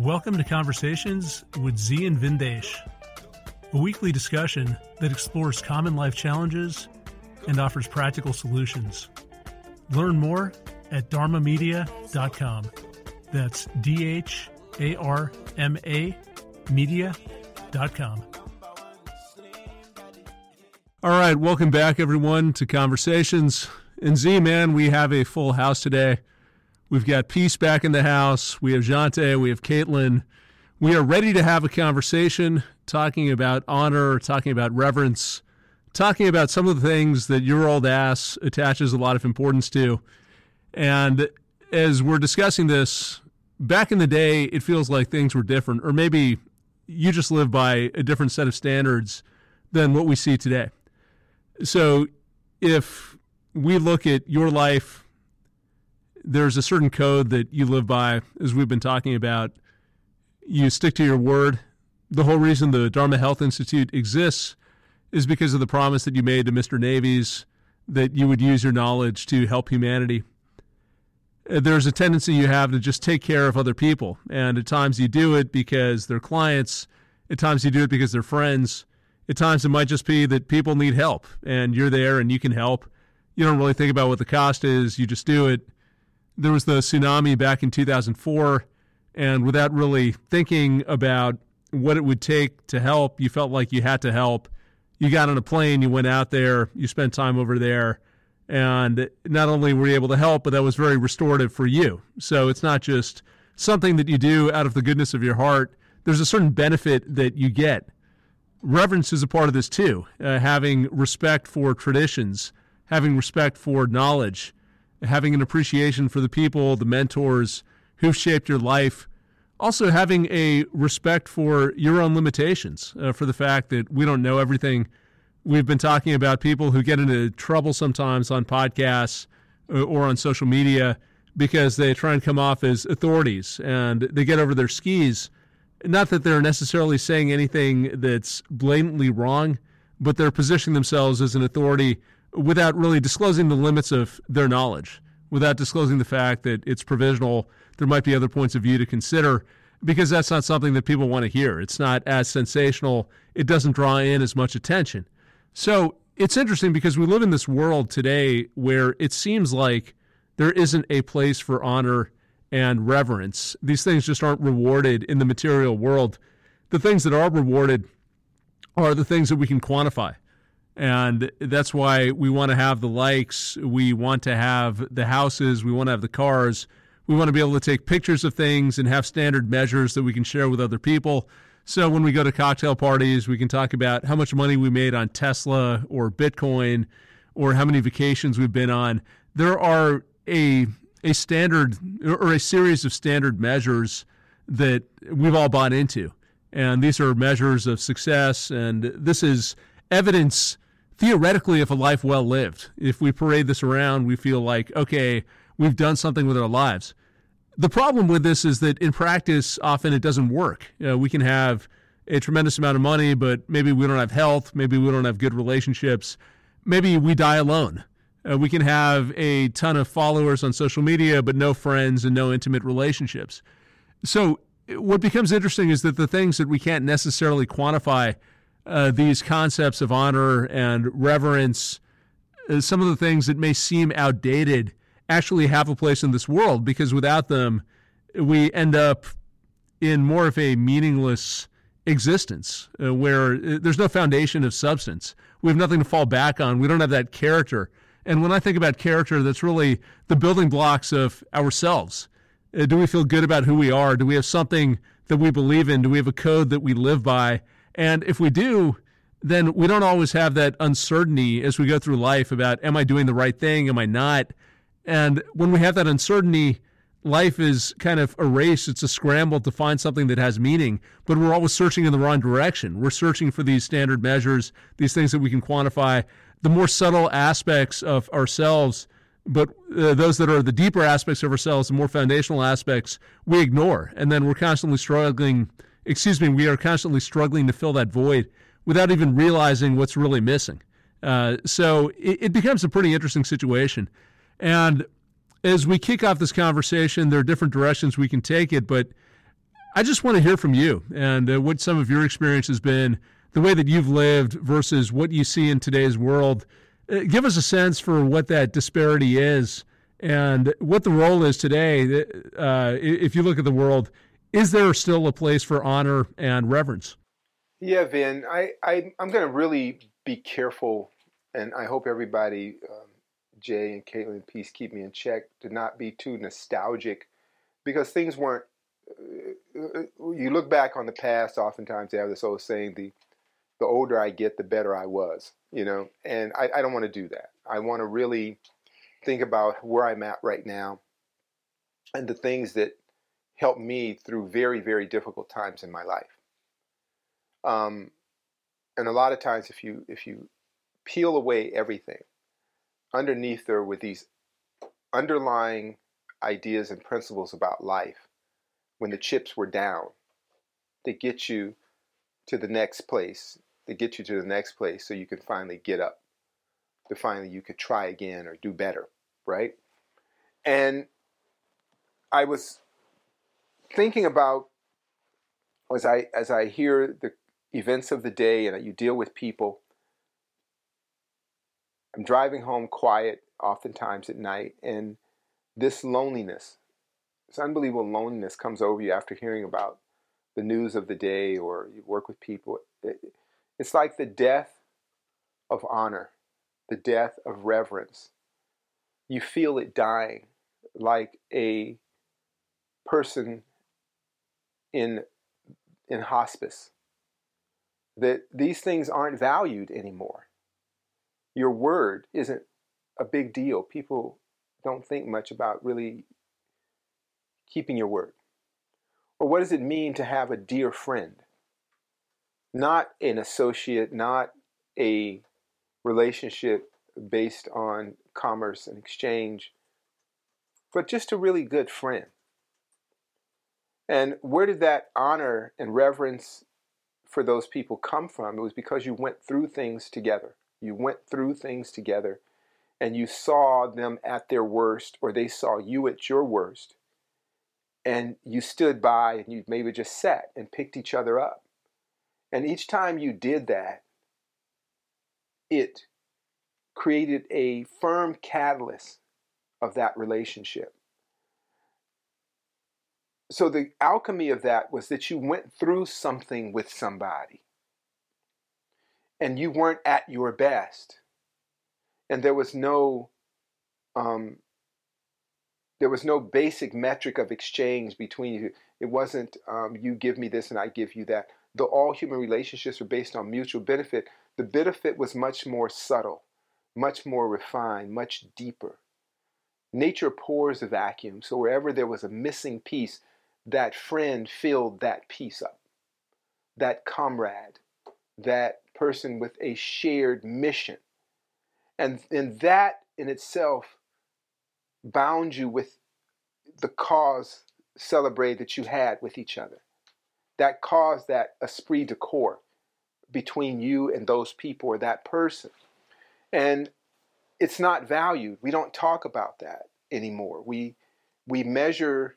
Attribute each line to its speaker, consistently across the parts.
Speaker 1: Welcome to Conversations with Zi and Vindesh, a weekly discussion that explores common life challenges and offers practical solutions. Learn more at dharmamedia.com. That's D H A R M A media.com. All right, welcome back, everyone, to Conversations. In Z Man, we have a full house today. We've got Peace back in the house. We have Jante. We have Caitlin. We are ready to have a conversation talking about honor, talking about reverence, talking about some of the things that your old ass attaches a lot of importance to. And as we're discussing this, back in the day, it feels like things were different, or maybe you just live by a different set of standards than what we see today. So if we look at your life there's a certain code that you live by, as we've been talking about. You stick to your word. The whole reason the Dharma Health Institute exists is because of the promise that you made to Mr. Navies that you would use your knowledge to help humanity. Uh, there's a tendency you have to just take care of other people. And at times you do it because they're clients. At times you do it because they're friends. At times it might just be that people need help and you're there and you can help. You don't really think about what the cost is. You just do it there was the tsunami back in 2004, and without really thinking about what it would take to help, you felt like you had to help. You got on a plane, you went out there, you spent time over there, and not only were you able to help, but that was very restorative for you. So it's not just something that you do out of the goodness of your heart. There's a certain benefit that you get. Reverence is a part of this too, uh, having respect for traditions, having respect for knowledge having an appreciation for the people, the mentors who've shaped your life. Also, having a respect for your own limitations, uh, for the fact that we don't know everything. We've been talking about people who get into trouble sometimes on podcasts uh, or on social media because they try and come off as authorities and they get over their skis. Not that they're necessarily saying anything that's blatantly wrong, but they're positioning themselves as an authority without really disclosing the limits of their knowledge, without disclosing the fact that it's provisional. There might be other points of view to consider because that's not something that people want to hear. It's not as sensational. It doesn't draw in as much attention. So it's interesting because we live in this world today where it seems like there isn't a place for honor and reverence. These things just aren't rewarded in the material world. The things that are rewarded are the things that we can quantify. And that's why we want to have the likes. We want to have the houses. We want to have the cars. We want to be able to take pictures of things and have standard measures that we can share with other people. So when we go to cocktail parties, we can talk about how much money we made on Tesla or Bitcoin or how many vacations we've been on. There are a a standard or a series of standard measures that we've all bought into. And these are measures of success and this is evidence theoretically if a life well lived. If we parade this around, we feel like, okay, we've done something with our lives. The problem with this is that in practice, often it doesn't work. You know, we can have a tremendous amount of money, but maybe we don't have health, maybe we don't have good relationships, maybe we die alone. Uh, we can have a ton of followers on social media, but no friends and no intimate relationships. So, what becomes interesting is that the things that we can't necessarily quantify uh, these concepts of honor and reverence, uh, some of the things that may seem outdated, actually have a place in this world because without them, we end up in more of a meaningless existence uh, where uh, there's no foundation of substance. We have nothing to fall back on. We don't have that character. And when I think about character, that's really the building blocks of ourselves. Uh, do we feel good about who we are? Do we have something that we believe in? Do we have a code that we live by? And if we do, then we don't always have that uncertainty as we go through life about, am I doing the right thing? Am I not? And when we have that uncertainty, life is kind of a race. It's a scramble to find something that has meaning, but we're always searching in the wrong direction. We're searching for these standard measures, these things that we can quantify, the more subtle aspects of ourselves, but uh, those that are the deeper aspects of ourselves, the more foundational aspects, we ignore. And then we're constantly struggling excuse me, we are constantly struggling to fill that void without even realizing what's really missing. Uh, so it, it, becomes a pretty interesting situation. And as we kick off this conversation, there are different directions we can take it, but I just want to hear from you and uh, what some of your experience has been, the way that you've lived versus what you see in today's world. Uh, give us a sense for what that disparity is and what the role is today. Uh, if you look at the world, is there still a place for honor and reverence?
Speaker 2: Yeah, Vin, I, I am going to really be careful, and I hope everybody, um, Jay and Caitlin, please keep me in check to not be too nostalgic, because things weren't. Uh, uh, you look back on the past. Oftentimes, they have this old saying: the the older I get, the better I was. You know, and I, I don't want to do that. I want to really think about where I'm at right now, and the things that helped me through very, very difficult times in my life. Um, and a lot of times, if you if you peel away everything, underneath there were these underlying ideas and principles about life when the chips were down that get you to the next place, that get you to the next place so you can finally get up, to finally you could try again or do better, right? And I was thinking about as I as I hear the events of the day and that you deal with people. I'm driving home quiet, oftentimes at night, and this loneliness, this unbelievable loneliness comes over you after hearing about the news of the day or you work with people. It's like the death of honor, the death of reverence. You feel it dying like a person in, in hospice that these things aren't valued anymore. Your word isn't a big deal. People don't think much about really keeping your word. Or what does it mean to have a dear friend? Not an associate, not a relationship based on commerce and exchange, but just a really good friend. And where did that honor and reverence for those people come from. It was because you went through things together. You went through things together and you saw them at their worst or they saw you at your worst. And you stood by and you maybe just sat and picked each other up. And each time you did that, it created a firm catalyst of that relationship so the alchemy of that was that you went through something with somebody and you weren't at your best and there was no um, there was no basic metric of exchange between you. It wasn't um, you give me this and i give you that. Though all human relationships are based on mutual benefit. The benefit was much more subtle much more refined much deeper. Nature pours a vacuum so wherever there was a missing piece that friend filled that piece up, that comrade, that person with a shared mission. And, and that in itself bound you with the cause célèbre that you had with each other. That caused that esprit de corps between you and those people or that person. And it's not valued. We don't talk about that anymore. We we measure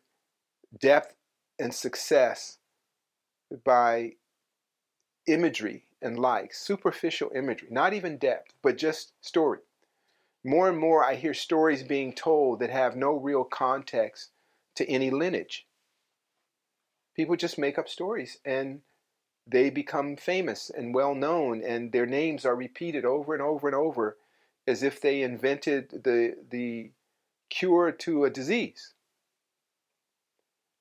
Speaker 2: depth and success by imagery and likes, superficial imagery, not even depth, but just story. More and more, I hear stories being told that have no real context to any lineage. People just make up stories and they become famous and well known, and their names are repeated over and over and over as if they invented the, the cure to a disease.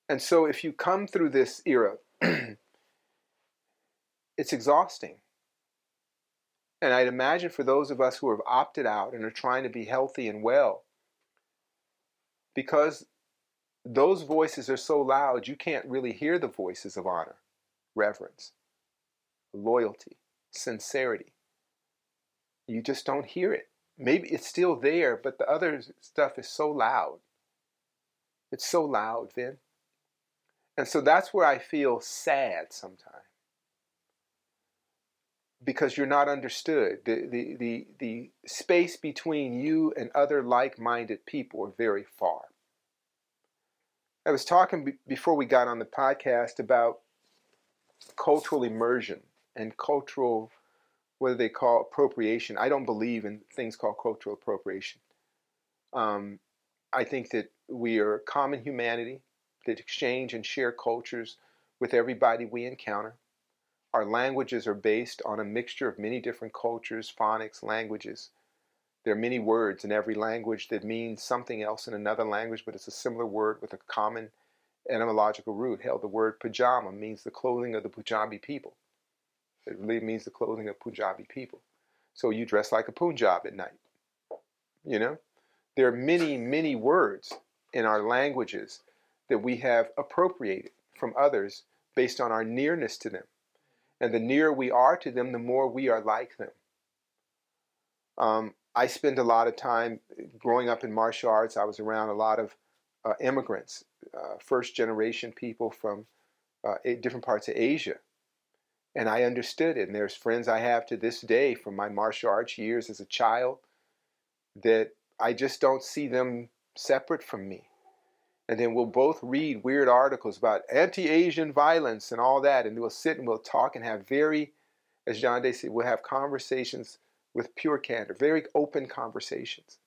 Speaker 2: And so if you come through this era, it's exhausting. And I'd imagine for those of us who have opted out and are trying to be healthy and well, because those voices are so loud, you can't really hear the voices of honor, reverence, loyalty, sincerity. You just don't hear it. Maybe it's still there, but the other stuff is so loud. It's so loud, Vin. And so that's where I feel sad sometimes. Because you're not understood. The, the, the, the space between you and other like minded people are very far. I was talking before we got on the podcast about cultural immersion and cultural, what do they call appropriation? I don't believe in things called cultural appropriation. Um, I think that we are common humanity that exchange and share cultures with everybody we encounter. Our languages are based on a mixture of many different cultures, phonics, languages. There are many words in every language that mean something else in another language, but it's a similar word with a common etymological root. Hell, the word pajama means the clothing of the Punjabi people. It really means the clothing of Punjabi people. So you dress like a Punjab at night. You know? There are many, many words in our languages that we have appropriated from others based on our nearness to them. And the nearer we are to them, the more we are like them. Um, I spend a lot of time growing up in martial arts. I was around a lot of uh, immigrants, uh, first generation people from uh, different parts of Asia. And I understood it. And there's friends I have to this day from my martial arts years as a child that I just don't see them separate from me. And then we'll both read weird articles about anti Asian violence and all that. And we'll sit and we'll talk and have very, as John Day said, we'll have conversations with pure candor, very open conversations.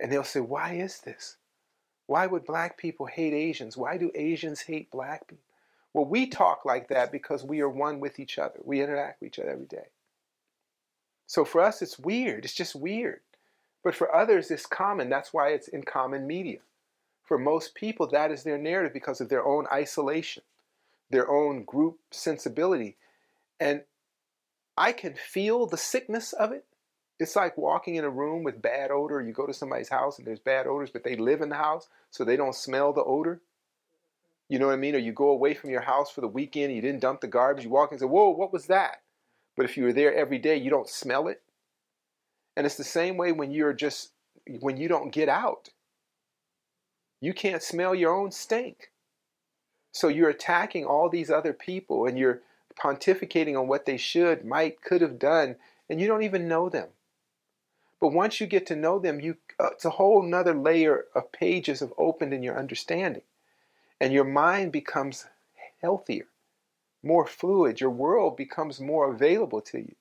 Speaker 2: And they'll say, Why is this? Why would black people hate Asians? Why do Asians hate black people? Well, we talk like that because we are one with each other. We interact with each other every day. So for us, it's weird. It's just weird. But for others, it's common. That's why it's in common media. For most people, that is their narrative because of their own isolation, their own group sensibility. And I can feel the sickness of it. It's like walking in a room with bad odor. You go to somebody's house and there's bad odors, but they live in the house so they don't smell the odor. You know what I mean? Or you go away from your house for the weekend, you didn't dump the garbage, you walk in and say, Whoa, what was that? But if you were there every day, you don't smell it. And it's the same way when you're just, when you don't get out. You can't smell your own stink. So you're attacking all these other people and you're pontificating on what they should, might, could have done, and you don't even know them. But once you get to know them, you uh, it's a whole nother layer of pages have opened in your understanding. And your mind becomes healthier, more fluid. Your world becomes more available to you.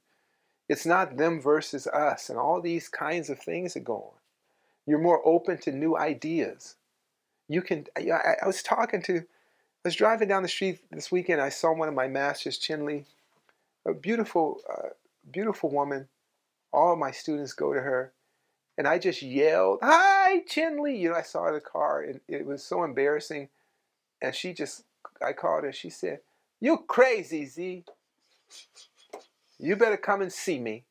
Speaker 2: It's not them versus us and all these kinds of things that go on. You're more open to new ideas. You can, I, I was talking to, I was driving down the street this weekend. I saw one of my masters, Chinli, a beautiful, uh, beautiful woman. All my students go to her. And I just yelled, Hi, Chinli. You know, I saw her in the car and it was so embarrassing. And she just, I called her. She said, You crazy, Zi. You better come and see me.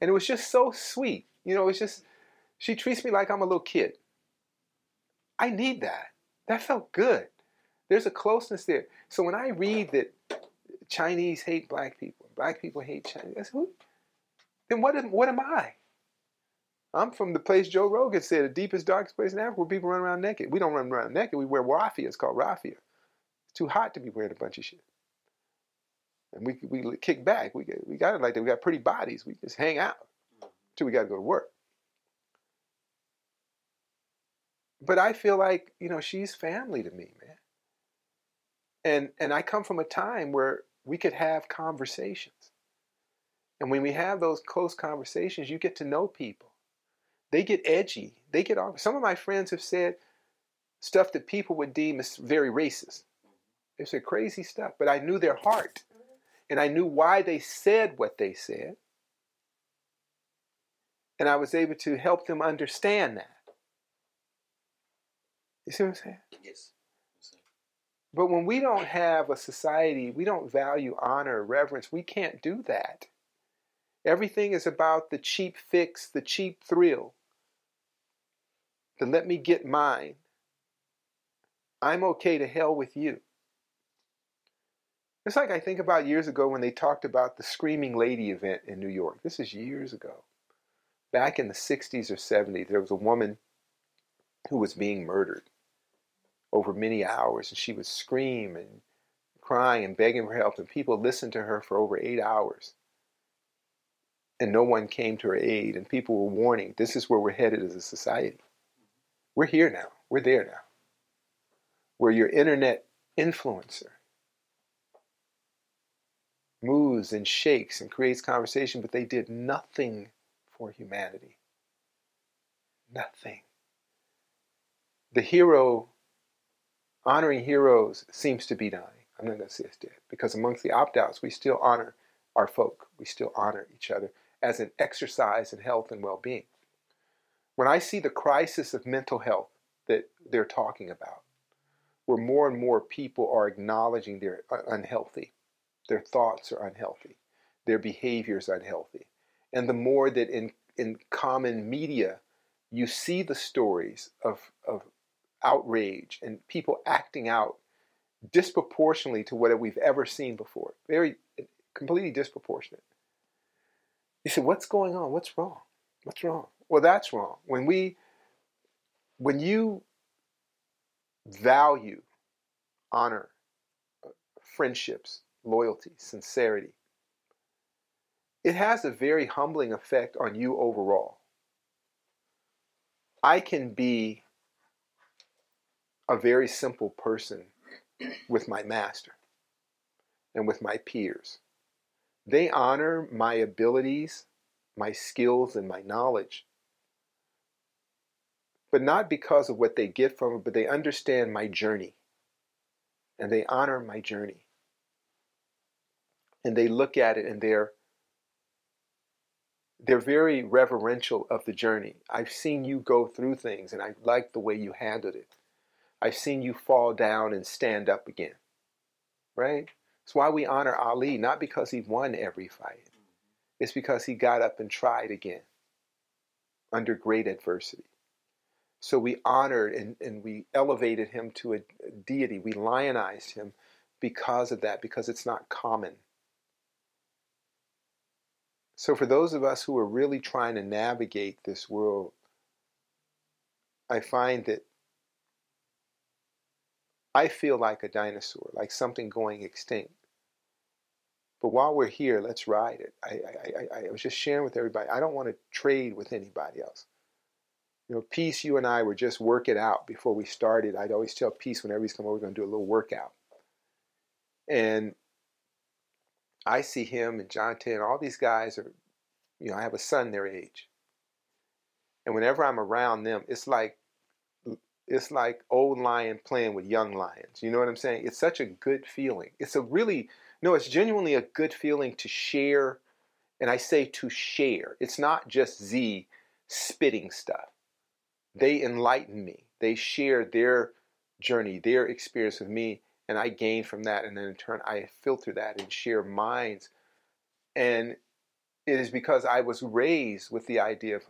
Speaker 2: And it was just so sweet. You know, it's just, she treats me like I'm a little kid. I need that. That felt good. There's a closeness there. So when I read that Chinese hate black people, black people hate Chinese, who? Then what am, what am I? I'm from the place Joe Rogan said, the deepest, darkest place in Africa where people run around naked. We don't run around naked. We wear raffia. It's called raffia. It's too hot to be wearing a bunch of shit. And we, we kick back. We, we got it like that. We got pretty bodies. We just hang out mm-hmm. until we got to go to work. But I feel like, you know, she's family to me, man. And, and I come from a time where we could have conversations. And when we have those close conversations, you get to know people. They get edgy. They get off. Some of my friends have said stuff that people would deem as very racist. They said crazy stuff, but I knew their heart and I knew why they said what they said. And I was able to help them understand that. You see what I'm saying?
Speaker 3: Yes.
Speaker 2: But when we don't have a society, we don't value honor, reverence, we can't do that. Everything is about the cheap fix, the cheap thrill. To let me get mine. I'm okay to hell with you. It's like I think about years ago when they talked about the Screaming Lady event in New York. This is years ago. Back in the 60s or 70s, there was a woman who was being murdered over many hours, and she would scream and crying and begging for help, and people listened to her for over eight hours. And no one came to her aid, and people were warning this is where we're headed as a society. We're here now, we're there now. where your internet influencer moves and shakes and creates conversation, but they did nothing for humanity. Nothing. The hero, honoring heroes, seems to be dying. I'm not going to say it's dead because amongst the opt outs, we still honor our folk. We still honor each other as an exercise in health and well being. When I see the crisis of mental health that they're talking about, where more and more people are acknowledging they're uh, unhealthy, their thoughts are unhealthy, their behavior is unhealthy, and the more that in, in common media you see the stories of, of outrage and people acting out disproportionately to what we've ever seen before, very completely disproportionate. You say, what's going on? What's wrong? What's wrong? Well, that's wrong. When we, when you value, honor, uh, friendships, loyalty, sincerity, it has a very humbling effect on you overall. I can be a very simple person with my master and with my peers. They honor my abilities, my skills, and my knowledge but not because of what they get from it, but they understand my journey and they honor my journey. And they look at it and they're they're very reverential of the journey. I've seen you go through things and I like the way you handled it. I've seen you fall down and stand up again. Right? It's why we honor Ali, not because he won every fight. It's because he got up and tried again under great adversity. So we honored and, and we elevated him to a, a deity. We lionized him because of that, because it's not common. So, for those of us who are really trying to navigate this world, I find that I feel like a dinosaur, like something going extinct. But while we're here, let's ride it. I, I, I, I was just sharing with everybody, I don't want to trade with anybody else you know, Peace, you and I were just working out before we started. I'd always tell Peace whenever he's come over, we're going to do a little workout. And I see him and John and all these guys are, you know, I have a son their age. And whenever I'm around them, it's like it's like old lion playing with young lions. You know what I'm saying? It's such a good feeling. It's a really no, it's genuinely a good feeling to share. And I say to share. It's not just Zi spitting stuff they enlighten me. They share their journey, their experience with me, and I gain from that. And then in turn, I filter that and share minds. And it is because I was raised with the idea of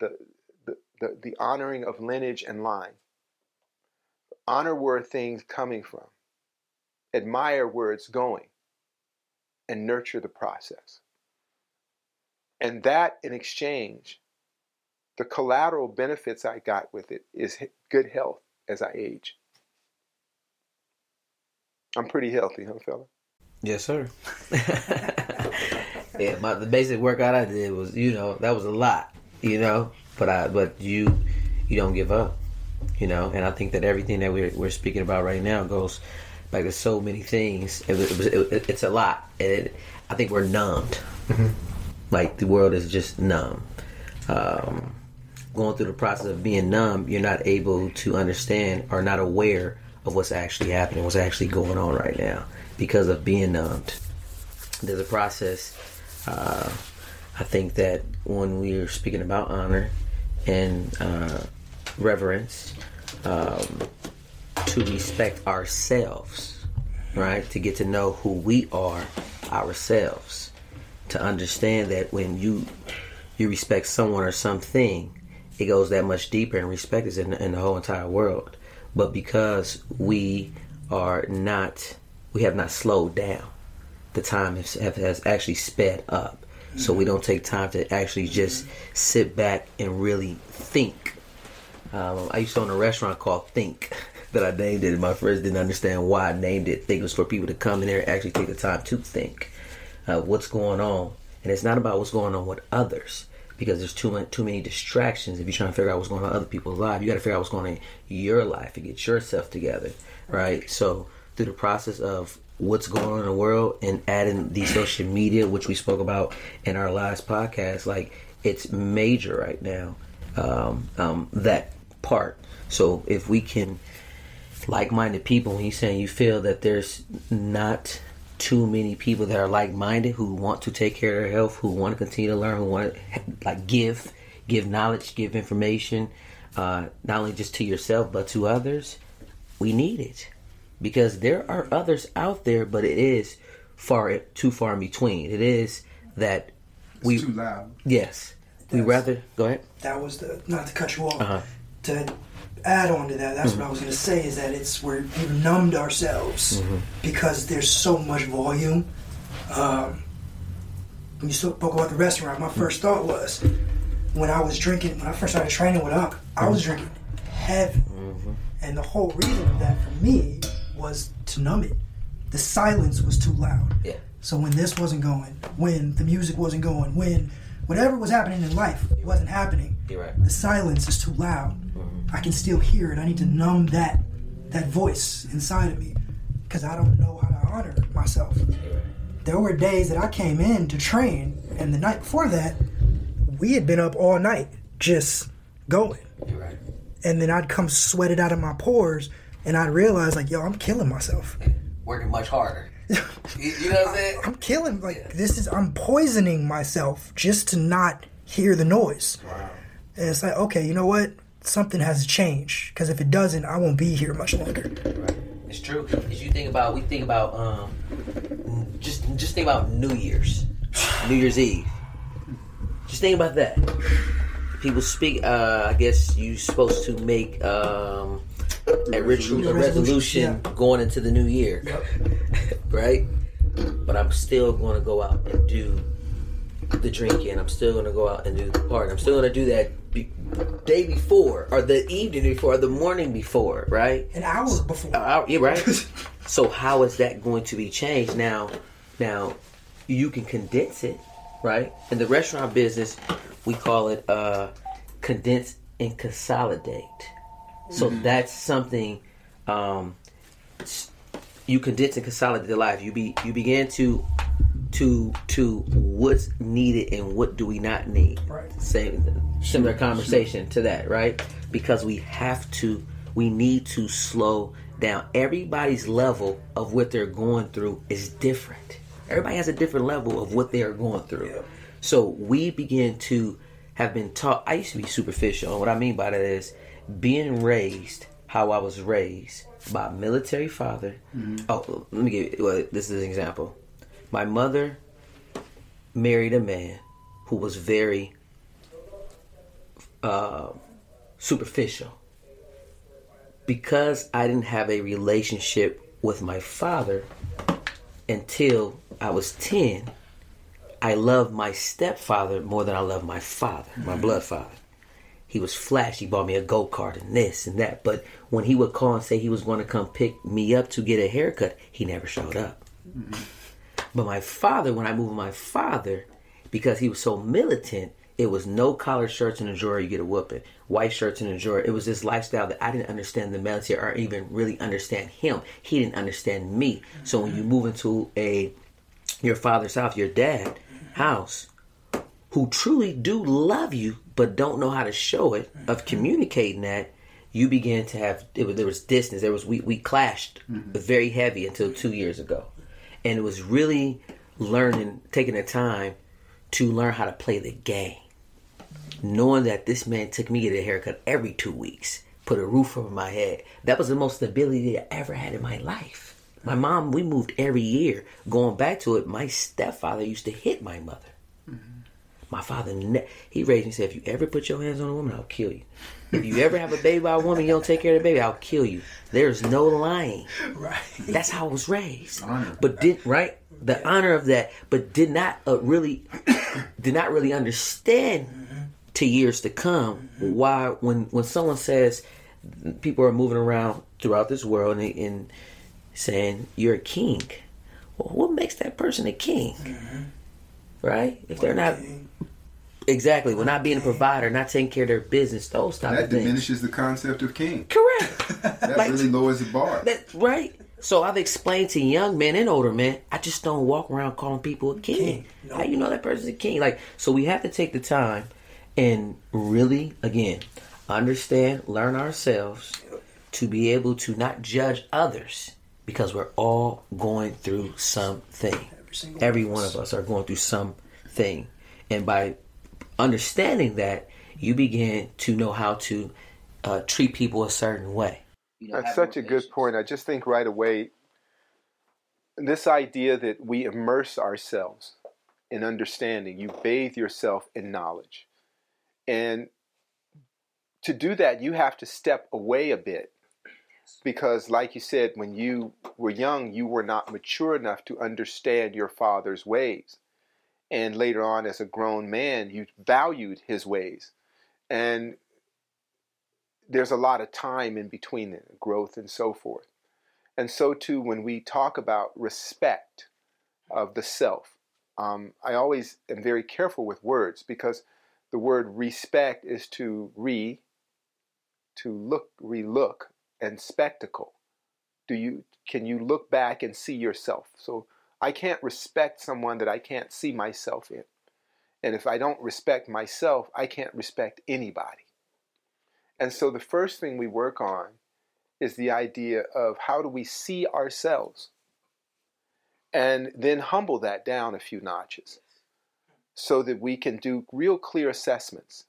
Speaker 2: the, the, the, the honoring of lineage and line. Honor where things coming from, admire where it's going, and nurture the process. And that in exchange the collateral benefits I got with it is good health as I age. I'm pretty healthy, huh, fella?
Speaker 3: Yes, sir. yeah, my the basic workout I did was, you know, that was a lot, you know, but I, but you, you don't give up, you know, and I think that everything that we're we're speaking about right now goes back to so many things. It, it was, it, it's a lot. It, I think we're numbed. Mm-hmm. Like the world is just numb. Um, going through the process of being numb, you're not able to understand or not aware of what's actually happening, what's actually going on right now because of being numbed. There's a process. Uh, I think that when we're speaking about honor and uh, reverence, um, to respect ourselves, right? To get to know who we are ourselves. To understand that when you you respect someone or something, it goes that much deeper and respect is in, in the whole entire world. But because we are not, we have not slowed down, the time has, has actually sped up. So we don't take time to actually just sit back and really think. Um, I used to own a restaurant called Think that I named it, and my friends didn't understand why I named it. Think it was for people to come in there and actually take the time to think uh, what's going on. And it's not about what's going on with others because there's too many, too many distractions. If you're trying to figure out what's going on in other people's lives, you got to figure out what's going on in your life and get yourself together, right? So through the process of what's going on in the world and adding the social media, which we spoke about in our last podcast, like it's major right now. Um, um, that part. So if we can like-minded people, he's saying you feel that there's not too many people that are like-minded who want to take care of their health, who want to continue to learn, who want to like give, give knowledge, give information, uh, not only just to yourself but to others. We need it because there are others out there, but it is far too far in between. It is that we
Speaker 4: too loud.
Speaker 3: Yes, we
Speaker 5: Yes.
Speaker 3: rather go ahead.
Speaker 5: that was the not to cut you off.
Speaker 3: Uh-huh.
Speaker 5: To add on to that, that's what mm-hmm. I was gonna say is that it's where we've numbed ourselves mm-hmm. because there's so much volume. Um, when you spoke about the restaurant, my first mm-hmm. thought was when I was drinking when I first started training with Unc, I was drinking heavy, and the whole reason of that for me was to numb it. The silence was too loud.
Speaker 3: Yeah.
Speaker 5: So when this wasn't going, when the music wasn't going, when whatever was happening in life it wasn't happening,
Speaker 3: You're right.
Speaker 5: the silence is too loud. Mm-hmm. I can still hear it. I need to numb that that voice inside of me because I don't know how to honor myself. There were days that I came in to train, and the night before that, we had been up all night just going.
Speaker 3: Right.
Speaker 5: And then I'd come sweated out of my pores, and I'd realize like, yo, I'm killing myself.
Speaker 3: Working much harder. You, you know what I'm saying?
Speaker 5: I'm killing like this is I'm poisoning myself just to not hear the noise.
Speaker 3: Wow.
Speaker 5: And it's like, okay, you know what? Something has to change because if it doesn't, I won't be here much longer.
Speaker 3: Right. It's true. As you think about, we think about, um, just just think about New Year's, New Year's Eve. Just think about that. People speak. Uh, I guess you're supposed to make um, a ritual, a resolution
Speaker 5: Yeah.
Speaker 3: going into the new year, right? But I'm still going to go out and do the drinking. I'm still going to go out and do the party. I'm still going to do that be- day before, or the evening before, or the morning before, right?
Speaker 5: An hour before.
Speaker 3: Uh, yeah, right. so how is that going to be changed now? Now you can condense it, right? In the restaurant business, we call it uh, condense and consolidate. So that's something um, you condense and consolidate the life. You be you begin to to to what's needed and what do we not need.
Speaker 5: Right.
Speaker 3: Same similar conversation to that, right? Because we have to we need to slow down. Everybody's level of what they're going through is different. Everybody has a different level of what they are going through. So we begin to have been taught. I used to be superficial, and what I mean by that is being raised how I was raised by a military father. Oh, let me give you. Well, this is an example. My mother married a man who was very uh, superficial. Because I didn't have a relationship with my father until I was 10, I loved my stepfather more than I loved my father, my blood father. He was flash. He bought me a go kart and this and that. But when he would call and say he was going to come pick me up to get a haircut, he never showed up. Mm-hmm. But my father, when I moved with my father, because he was so militant, it was no collar shirts and a drawer, you get a whooping. White shirts and a drawer. It was this lifestyle that I didn't understand the military or even really understand him. He didn't understand me. So when you move into a your father's house, your dad house, who truly do love you but don't know how to show it, of communicating that, you began to have it was, there was distance. There was we we clashed mm-hmm. very heavy until two years ago, and it was really learning, taking the time to learn how to play the game, knowing that this man took me to get a haircut every two weeks, put a roof over my head. That was the most stability I ever had in my life. My mom, we moved every year. Going back to it, my stepfather used to hit my mother. Mm-hmm. My father, ne- he raised me and said, if you ever put your hands on a woman, I'll kill you. If you ever have a baby by a woman, you don't take care of the baby, I'll kill you. There's no lying.
Speaker 5: Right.
Speaker 3: That's how I was raised.
Speaker 4: Honor.
Speaker 3: But did right the honor of that, but did not uh, really, did not really understand to years to come why when when someone says people are moving around throughout this world and, and saying you're a king, well, what makes that person a king? Right? If they're not exactly. We're not being a provider, not taking care of their business, those type
Speaker 4: that
Speaker 3: of things.
Speaker 4: That diminishes the concept of king.
Speaker 3: Correct.
Speaker 4: That
Speaker 3: Like-
Speaker 4: really lowers the bar.
Speaker 3: That's right. So I've explained to young men and older men, I just don't walk around calling people a king.
Speaker 5: King, no.
Speaker 3: How you know that person's a king? Like, so we have to take the time and really, again, understand, learn ourselves to be able to not judge others because we're all going through something.
Speaker 5: Every single
Speaker 3: Every
Speaker 5: one
Speaker 3: one
Speaker 5: of
Speaker 3: of us are going through something. And by understanding that, you begin to know how to uh, treat people a certain way.
Speaker 2: That's such a good point. I just think right away this idea that we immerse ourselves in understanding, you bathe yourself in knowledge. And to do that, you have to step away a bit. Because, like you said, when you were young, you were not mature enough to understand your father's ways. And later on, as a grown man, you valued his ways. And there's a lot of time in between it, growth and so forth. And so too, when we talk about respect of the self, um, I always am very careful with words because the word respect is to re, to look, relook, and spectacle. Do you can you look back and see yourself? So I can't respect someone that I can't see myself in, and if I don't respect myself, I can't respect anybody. And so the first thing we work on is the idea of how do we see ourselves and then humble that down a few notches so that we can do real clear assessments.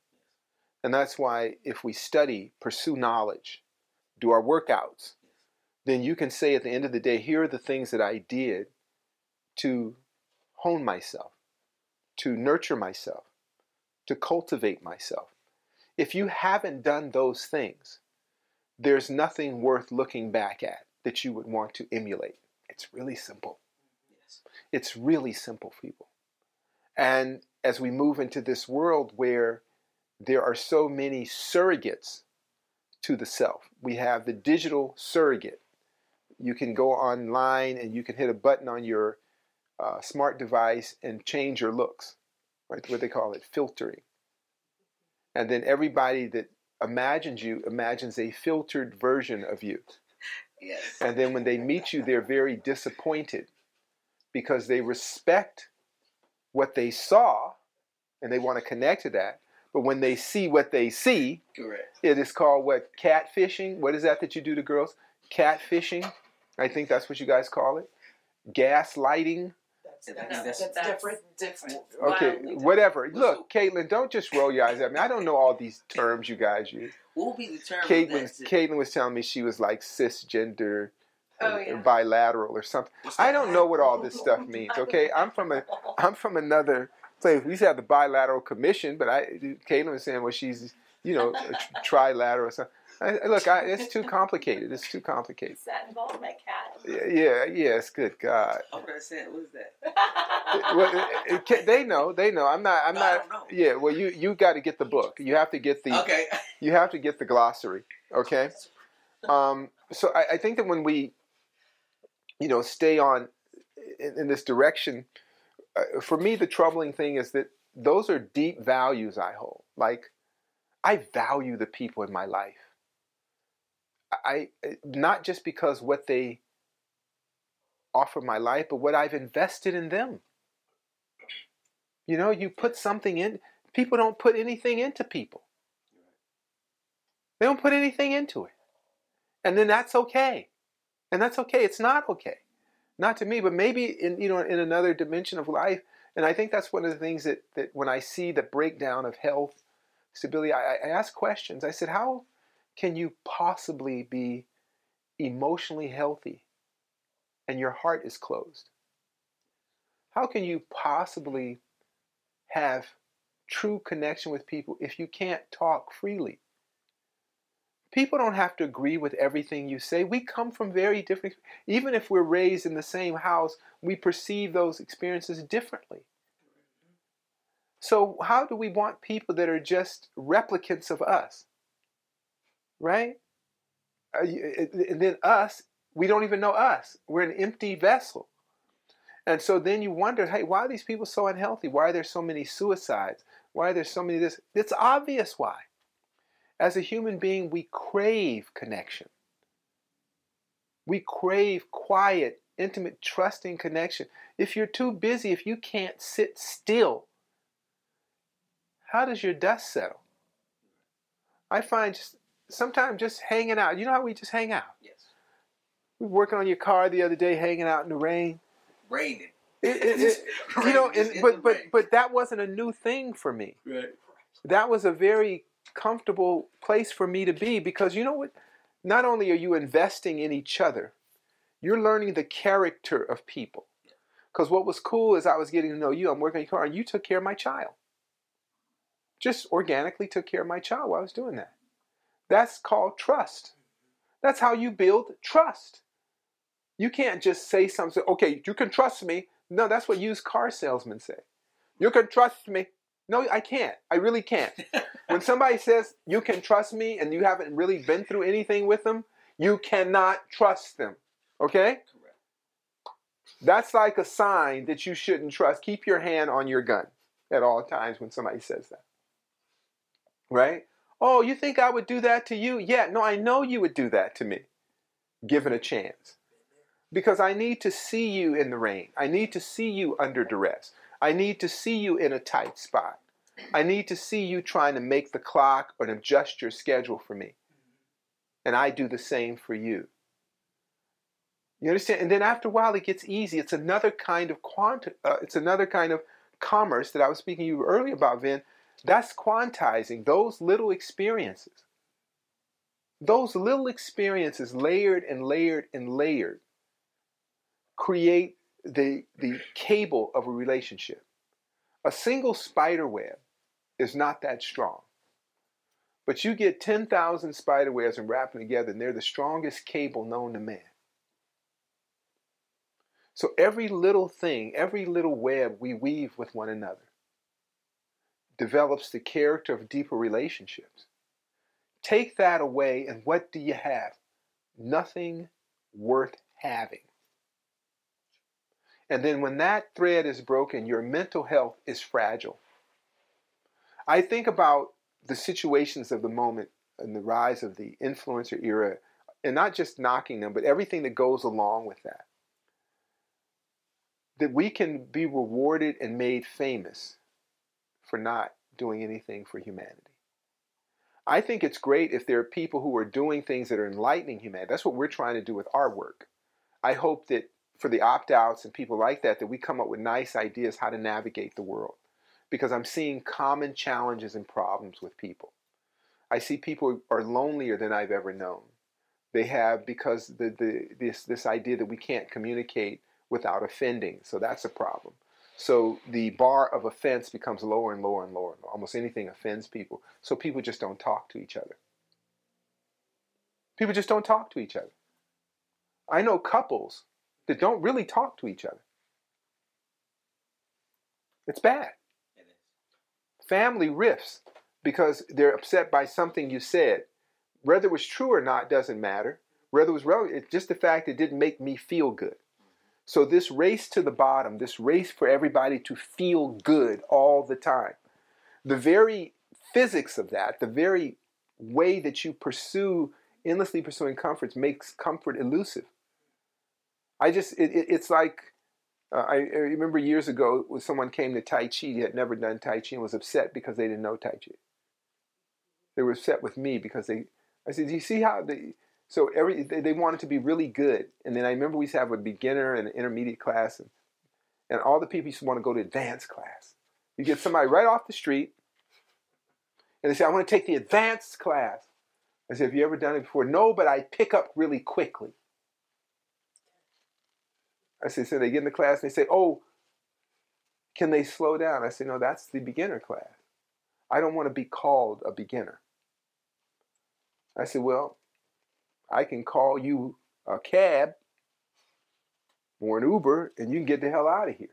Speaker 2: And that's why if we study, pursue knowledge, do our workouts, then you can say at the end of the day, here are the things that I did to hone myself, to nurture myself, to cultivate myself. If you haven't done those things, there's nothing worth looking back at that you would want to emulate. It's really simple. Yes. It's really simple, people. And as we move into this world where there are so many surrogates to the self, we have the digital surrogate. You can go online and you can hit a button on your uh, smart device and change your looks, right? What they call it, filtering. And then everybody that imagines you imagines a filtered version of you.
Speaker 3: Yes.
Speaker 2: And then when they meet you, they're very disappointed because they respect what they saw and they want to connect to that. But when they see what they see,
Speaker 3: Correct.
Speaker 2: it is called what? Catfishing? What is that that you do to girls? Catfishing? I think that's what you guys call it. Gaslighting?
Speaker 3: That's,
Speaker 6: That's different. Different.
Speaker 2: Okay,
Speaker 6: Wildly different.
Speaker 2: whatever. Look, Caitlin, don't just roll your eyes at me. I don't know all these terms you guys use.
Speaker 3: what will be the term?
Speaker 2: Caitlin, Caitlin was telling me she was like cisgender,
Speaker 6: Oh,
Speaker 2: uh,
Speaker 6: yeah.
Speaker 2: bilateral or something. I don't know what all this stuff means. Okay, I'm from a, I'm from another place. We used to have the bilateral commission, but I, Caitlin was saying, well, she's, you know, a tr- trilateral or something. I, I- look, I, it's too complicated. It's too complicated.
Speaker 6: Does that involve my cat?
Speaker 2: Yeah, yeah, yes. Good God.
Speaker 3: I'm gonna say, what is that?
Speaker 2: Well, it- it ca- they know. They know. I'm not. I'm
Speaker 3: No, I
Speaker 2: not.
Speaker 3: don't know.
Speaker 2: Yeah. Well, you you got to get the book. You have to get the.
Speaker 3: Okay.
Speaker 2: You have to get the glossary. Okay. Um, so I, I think that when we, you know, stay on in, in this direction, uh, for me the troubling thing is that those are deep values I hold. Like, I value the people in my life. I not just because what they offer my life, but what I've invested in them. You know, you put something in. People don't put anything into people. They don't put anything into it. And then that's okay. And that's okay. It's not okay. Not to me, but maybe in you know in another dimension of life. And I think that's one of the things that, that when I see the breakdown of health, stability, I, I ask questions. I said, how can you possibly be emotionally healthy and your heart is closed? How can you possibly have true connection with people if you can't talk freely? People don't have to agree with everything you say. We come from very different, even if we're raised in the same house, we perceive those experiences differently. So, how do we want people that are just replicants of us? Right? Uh, And then us, we don't even know us. We're an empty vessel. And so then you wonder, hey, why are these people so unhealthy? Why are there so many suicides? Why are there so many this? It's obvious why. As a human being, we crave connection. We crave quiet, intimate, trusting connection. If you're too busy, if you can't sit still, how does your dust settle? I find just sometimes just hanging out. You know how we just hang out?
Speaker 3: Yes.
Speaker 2: We were working on your car the other day, hanging out in the rain.
Speaker 3: Raining.
Speaker 2: It, it, it, you know, and, but but but that wasn't a new thing for me.
Speaker 3: Right.
Speaker 2: That was a very comfortable place for me to be because you know what? Not only are you investing in each other, you're learning the character of people. Because what was cool is I was getting to know you. I'm working on your car, and you took care of my child. Just organically took care of my child while I was doing that. That's called trust. That's how you build trust. You can't just say something, okay, you can trust me. No, that's what used car salesmen say. You can trust me. No, I can't. I really can't. when somebody says you can trust me and you haven't really been through anything with them, you cannot trust them. Okay?
Speaker 3: Correct.
Speaker 2: That's like a sign that you shouldn't trust. Keep your hand on your gun at all times when somebody says that. Right? Oh, you think I would do that to you? Yeah, no, I know you would do that to me, given a chance. Because I need to see you in the rain. I need to see you under duress. I need to see you in a tight spot. I need to see you trying to make the clock or adjust your schedule for me. And I do the same for you. You understand? And then after a while, it gets easy. It's another kind of quant. Uh, it's another kind of commerce that I was speaking to you earlier about, Vin. That's quantizing those little experiences. Those little experiences, layered and layered and layered, create the the cable of a relationship. A single spider web is not that strong. But you get 10,000 spider webs and wrap them together, and they're the strongest cable known to man. So every little thing, every little web we weave with one another develops the character of deeper relationships. Take that away, and what do you have? Nothing worth having. And then when that thread is broken, your mental health is fragile. I think about the situations of the moment and the rise of the influencer era, and not just knocking them, but everything that goes along with that. That we can be rewarded and made famous for not doing anything for humanity. I think it's great if there are people who are doing things that are enlightening humanity. That's what we're trying to do with our work. I hope that for the opt outs and people like that, that we come up with nice ideas how to navigate the world. Because I'm seeing common challenges and problems with people. I see people are lonelier than I've ever known. They have because the, the this this idea that we can't communicate without offending. So that's a problem. So the bar of offense becomes lower and lower and lower. Almost anything offends people. So people just don't talk to each other. People just don't talk to each other. I know couples that don't really talk to each other. It's bad. Family rifts because they're upset by something you said. Whether it was true or not doesn't matter. Whether it was relevant, it's just the fact it didn't make me feel good. So this race to the bottom, this race for everybody to feel good all the time, the very physics of that, the very way that you pursue endlessly pursuing comforts makes comfort elusive. I just it, it, it's like uh, I, I remember years ago when someone came to Tai Chi, he had never done Tai Chi and was upset because they didn't know Tai Chi. They were upset with me because they. I said, "Do you see how the so every they, they wanted to be really good?" And then I remember we used to have a beginner and an intermediate class, and and all the people used to want to go to advanced class. You get somebody right off the street, and they say, "I want to take the advanced class." I said, "Have you ever done it before?" No, but I pick up really quickly. I said, so they get in the class and they say, oh, can they slow down? I say, no, that's the beginner class. I don't want to be called a beginner. I said, well, I can call you a cab or an Uber and you can get the hell out of here.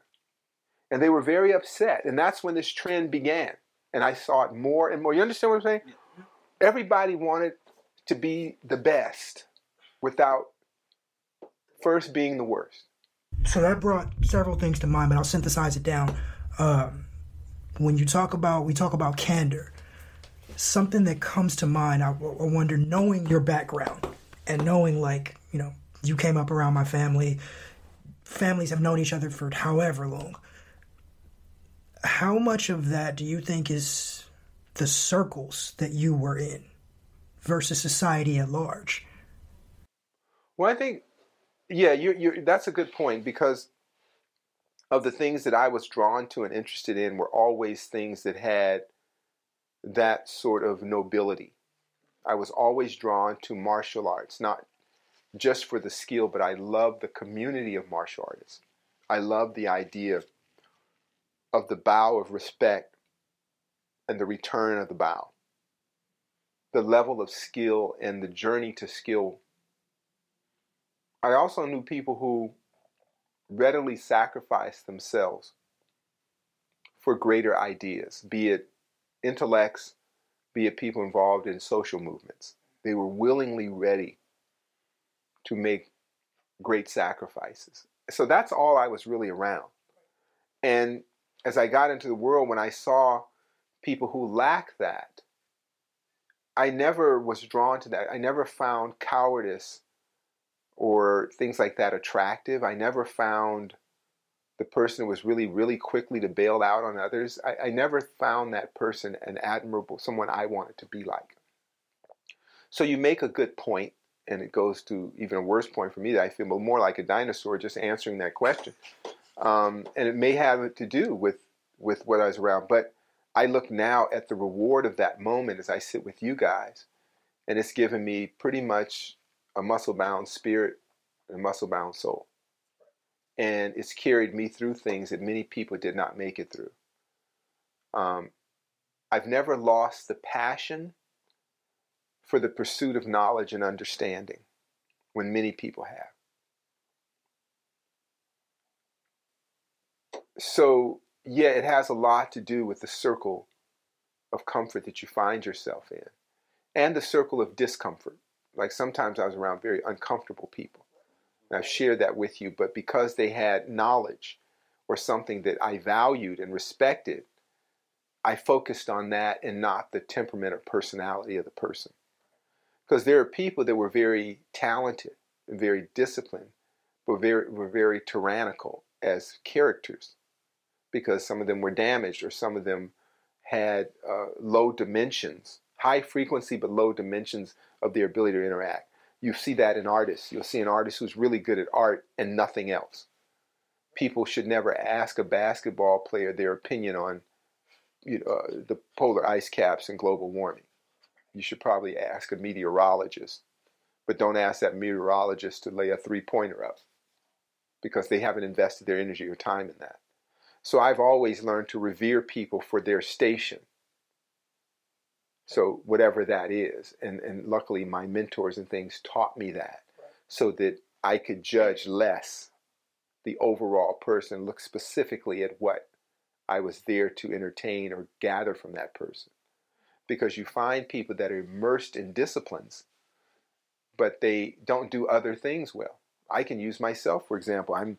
Speaker 2: And they were very upset. And that's when this trend began. And I saw it more and more. You understand what I'm saying? Everybody wanted to be the best without first being the worst.
Speaker 5: So that brought several things to mind, but I'll synthesize it down. Um, when you talk about we talk about candor, something that comes to mind. I, I wonder, knowing your background and knowing like you know you came up around my family, families have known each other for however long. How much of that do you think is the circles that you were in versus society at large?
Speaker 2: Well, I think, yeah, you're, you're, that's a good point because of the things that I was drawn to and interested in were always things that had that sort of nobility. I was always drawn to martial arts, not just for the skill, but I love the community of martial artists. I love the idea of the bow of respect and the return of the bow. The level of skill and the journey to skill. I also knew people who readily sacrificed themselves for greater ideas, be it intellects, be it people involved in social movements. They were willingly ready to make great sacrifices. So that's all I was really around. And as I got into the world, when I saw people who lack that, I never was drawn to that. I never found cowardice or things like that attractive. I never found the person was really, really quickly to bail out on others. I, I never found that person an admirable, someone I wanted to be like. So you make a good point, and it goes to even a worse point for me that I feel more like a dinosaur just answering that question. Um, and it may have to do with with what I was around, but I look now at the reward of that moment as I sit with you guys, and it's given me pretty much a muscle bound spirit and a muscle bound soul. And it's carried me through things that many people did not make it through. Um, I've never lost the passion for the pursuit of knowledge and understanding when many people have. So, yeah, it has a lot to do with the circle of comfort that you find yourself in and the circle of discomfort. Like sometimes I was around very uncomfortable people. And I've shared that with you, but because they had knowledge or something that I valued and respected, I focused on that and not the temperament or personality of the person. Because there are people that were very talented and very disciplined, but very, were very tyrannical as characters because some of them were damaged or some of them had uh, low dimensions, high frequency but low dimensions of their ability to interact. You see that in artists. You'll see an artist who's really good at art and nothing else. People should never ask a basketball player their opinion on you know, uh, the polar ice caps and global warming. You should probably ask a meteorologist, but don't ask that meteorologist to lay a three pointer up because they haven't invested their energy or time in that. So I've always learned to revere people for their station. So whatever that is, and, and luckily my mentors and things taught me that so that I could judge less the overall person, look specifically at what I was there to entertain or gather from that person. Because you find people that are immersed in disciplines, but they don't do other things well. I can use myself, for example. I'm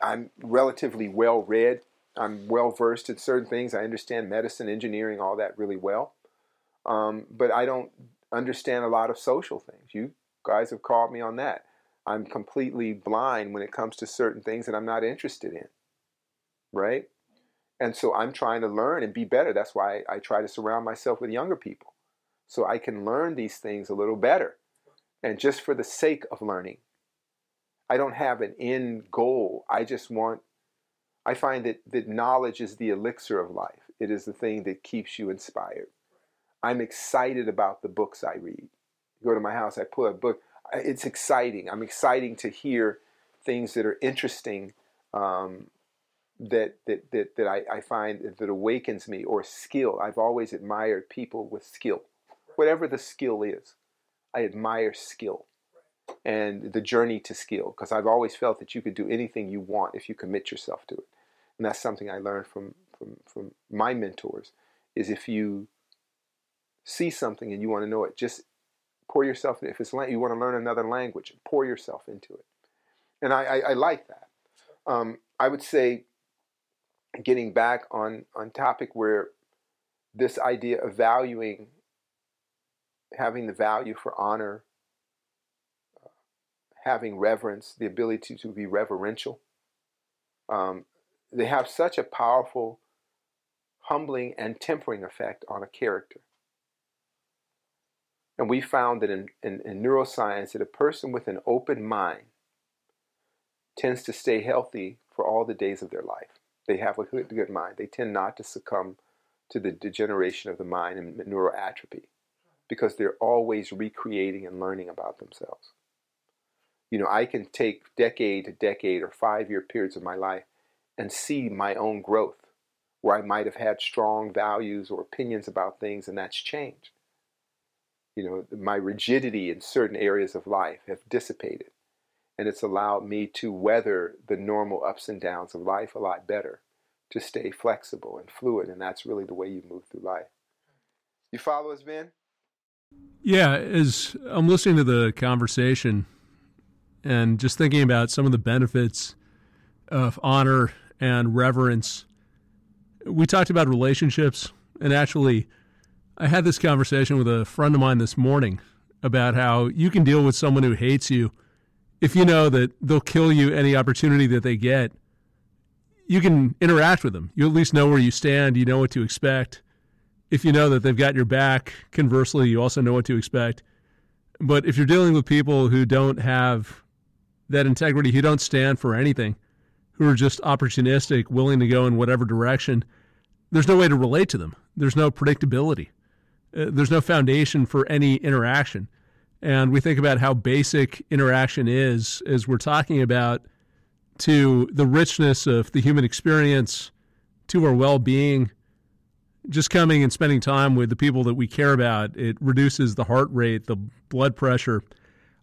Speaker 2: I'm relatively well read. I'm well versed in certain things. I understand medicine, engineering, all that really well. Um, but I don't understand a lot of social things. You guys have called me on that. I'm completely blind when it comes to certain things that I'm not interested in. Right? And so I'm trying to learn and be better. That's why I try to surround myself with younger people so I can learn these things a little better. And just for the sake of learning, I don't have an end goal. I just want, I find that, that knowledge is the elixir of life, it is the thing that keeps you inspired. I'm excited about the books I read. go to my house, I pull a book. It's exciting. I'm exciting to hear things that are interesting um, that that that, that I, I find that awakens me or skill. I've always admired people with skill, whatever the skill is. I admire skill and the journey to skill because I've always felt that you could do anything you want if you commit yourself to it, and that's something I learned from from from my mentors. Is if you see something and you want to know it, just pour yourself. In. If it's you want to learn another language, pour yourself into it, and I I, I like that. Um, I would say getting back on on topic where this idea of valuing having the value for honor uh, having reverence the ability to be reverential um, they have such a powerful humbling and tempering effect on a character and we found that in, in, in neuroscience that a person with an open mind tends to stay healthy for all the days of their life they have a good, good mind. They tend not to succumb to the degeneration of the mind and neuroatrophy because they're always recreating and learning about themselves. You know, I can take decade to decade or five year periods of my life and see my own growth where I might have had strong values or opinions about things and that's changed. You know, my rigidity in certain areas of life have dissipated and it's allowed me to weather the normal ups and downs of life a lot better, to stay flexible and fluid, and that's really the way you move through life. You follow us, Ben?
Speaker 1: Yeah, as I'm listening to the conversation and just thinking about some of the benefits of honor and reverence, we talked about relationships, and actually, I had this conversation with a friend of mine this morning about how you can deal with someone who hates you if you know that they'll kill you any opportunity that they get, you can interact with them. You at least know where you stand. You know what to expect. If you know that they've got your back, conversely, you also know what to expect. But if you're dealing with people who don't have that integrity, who don't stand for anything, who are just opportunistic, willing to go in whatever direction, there's no way to relate to them. There's no predictability. Uh, there's no foundation for any interaction and we think about how basic interaction is as we're talking about to the richness of the human experience, to our well being, just coming and spending time with the people that we care about, it reduces the heart rate, the blood pressure,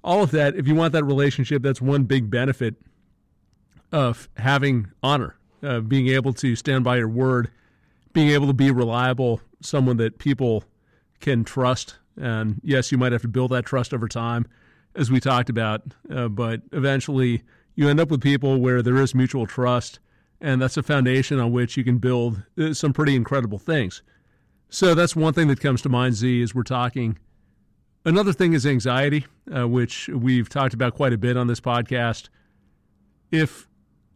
Speaker 1: all of that. If you want that relationship, that's one big benefit of having honor, uh, being able to stand by your word, being able to be reliable, someone that people can trust and yes, you might have to build that trust over time, as we talked about, uh, but eventually you end up with people where there is mutual trust, and that's a foundation on which you can build uh, some pretty incredible things. So that's one thing that comes to mind, Zi, as we're talking. Another thing is anxiety, uh, which we've talked about quite a bit on this podcast. If,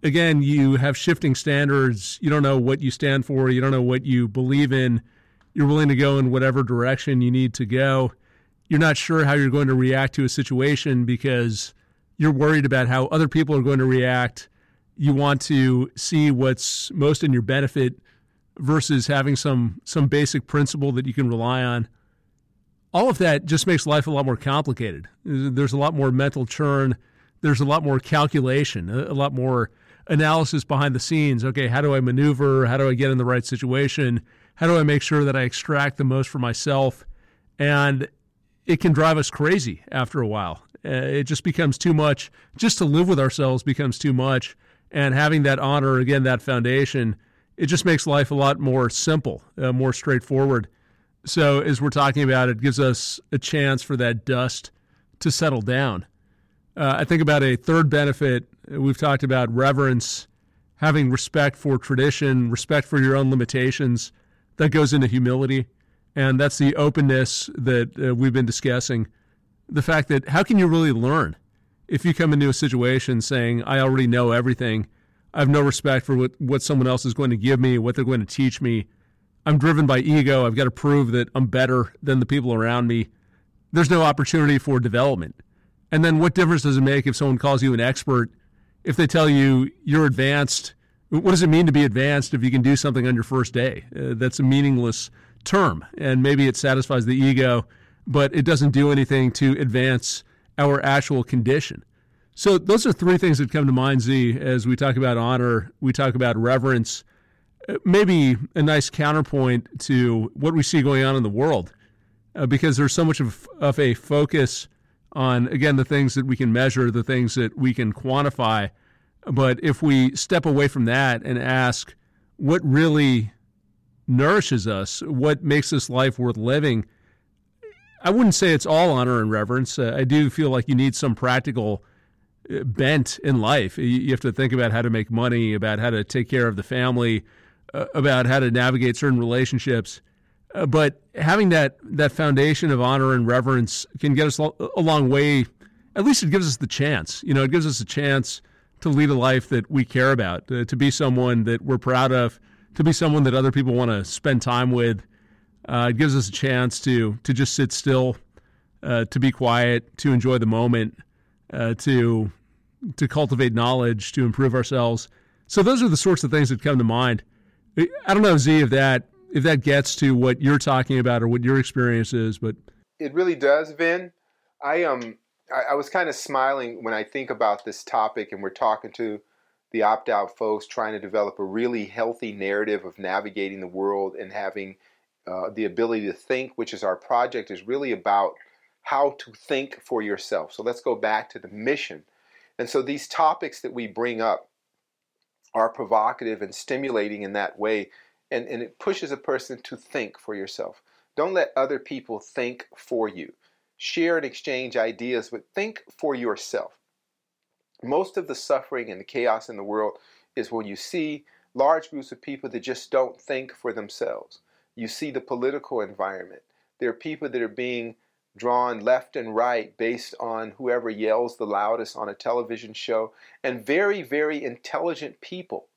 Speaker 1: again, you have shifting standards, you don't know what you stand for, you don't know what you believe in, you're willing to go in whatever direction you need to go. You're not sure how you're going to react to a situation because you're worried about how other people are going to react. You want to see what's most in your benefit versus having some some basic principle that you can rely on. All of that just makes life a lot more complicated. There's a lot more mental churn. There's a lot more calculation, a lot more analysis behind the scenes. Okay, how do I maneuver? How do I get in the right situation? How do I make sure that I extract the most for myself? And it can drive us crazy after a while. Uh, it just becomes too much. Just to live with ourselves becomes too much. And having that honor, again, that foundation, it just makes life a lot more simple, uh, more straightforward. So, as we're talking about, it gives us a chance for that dust to settle down. Uh, I think about a third benefit. We've talked about reverence, having respect for tradition, respect for your own limitations, that goes into humility, and that's the openness that uh, we've been discussing. The fact that how can you really learn if you come into a situation saying, I already know everything, I have no respect for what, what someone else is going to give me, what they're going to teach me. I'm driven by ego. I've got to prove that I'm better than the people around me. There's no opportunity for development. And then what difference does it make if someone calls you an expert, if they tell you you're advanced what does it mean to be advanced if you can do something on your first day? Uh, that's a meaningless term, and maybe it satisfies the ego, but it doesn't do anything to advance our actual condition. So, those are three things that come to mind, Zi, as we talk about honor, we talk about reverence, uh, maybe a nice counterpoint to what we see going on in the world, uh, because there's so much of, of a focus on, again, the things that we can measure, the things that we can quantify but if we step away from that and ask what really nourishes us, what makes this life worth living, I wouldn't say it's all honor and reverence. Uh, I do feel like you need some practical uh, bent in life. You have to think about how to make money, about how to take care of the family, uh, about how to navigate certain relationships. Uh, but having that that foundation of honor and reverence can get us a long way. At least it gives us the chance. You know, it gives us a chance to lead a life that we care about, uh, to be someone that we're proud of, to be someone that other people want to spend time with. Uh, it gives us a chance to to just sit still, uh, to be quiet, to enjoy the moment, uh, to to cultivate knowledge, to improve ourselves. So those are the sorts of things that come to mind. I don't know, Zi, if that if that gets to what you're talking about or what your experience is, but
Speaker 2: it really does, Vin. I um I, I was kind of smiling when I think about this topic, and we're talking to the opt out folks trying to develop a really healthy narrative of navigating the world and having uh, the ability to think, which is our project, is really about how to think for yourself. So let's go back to the mission. And so these topics that we bring up are provocative and stimulating in that way, and, and it pushes a person to think for yourself. Don't let other people think for you. Share and exchange ideas, but think for yourself. Most of the suffering and the chaos in the world is when you see large groups of people that just don't think for themselves. You see the political environment. There are people that are being drawn left and right based on whoever yells the loudest on a television show. And very, very intelligent people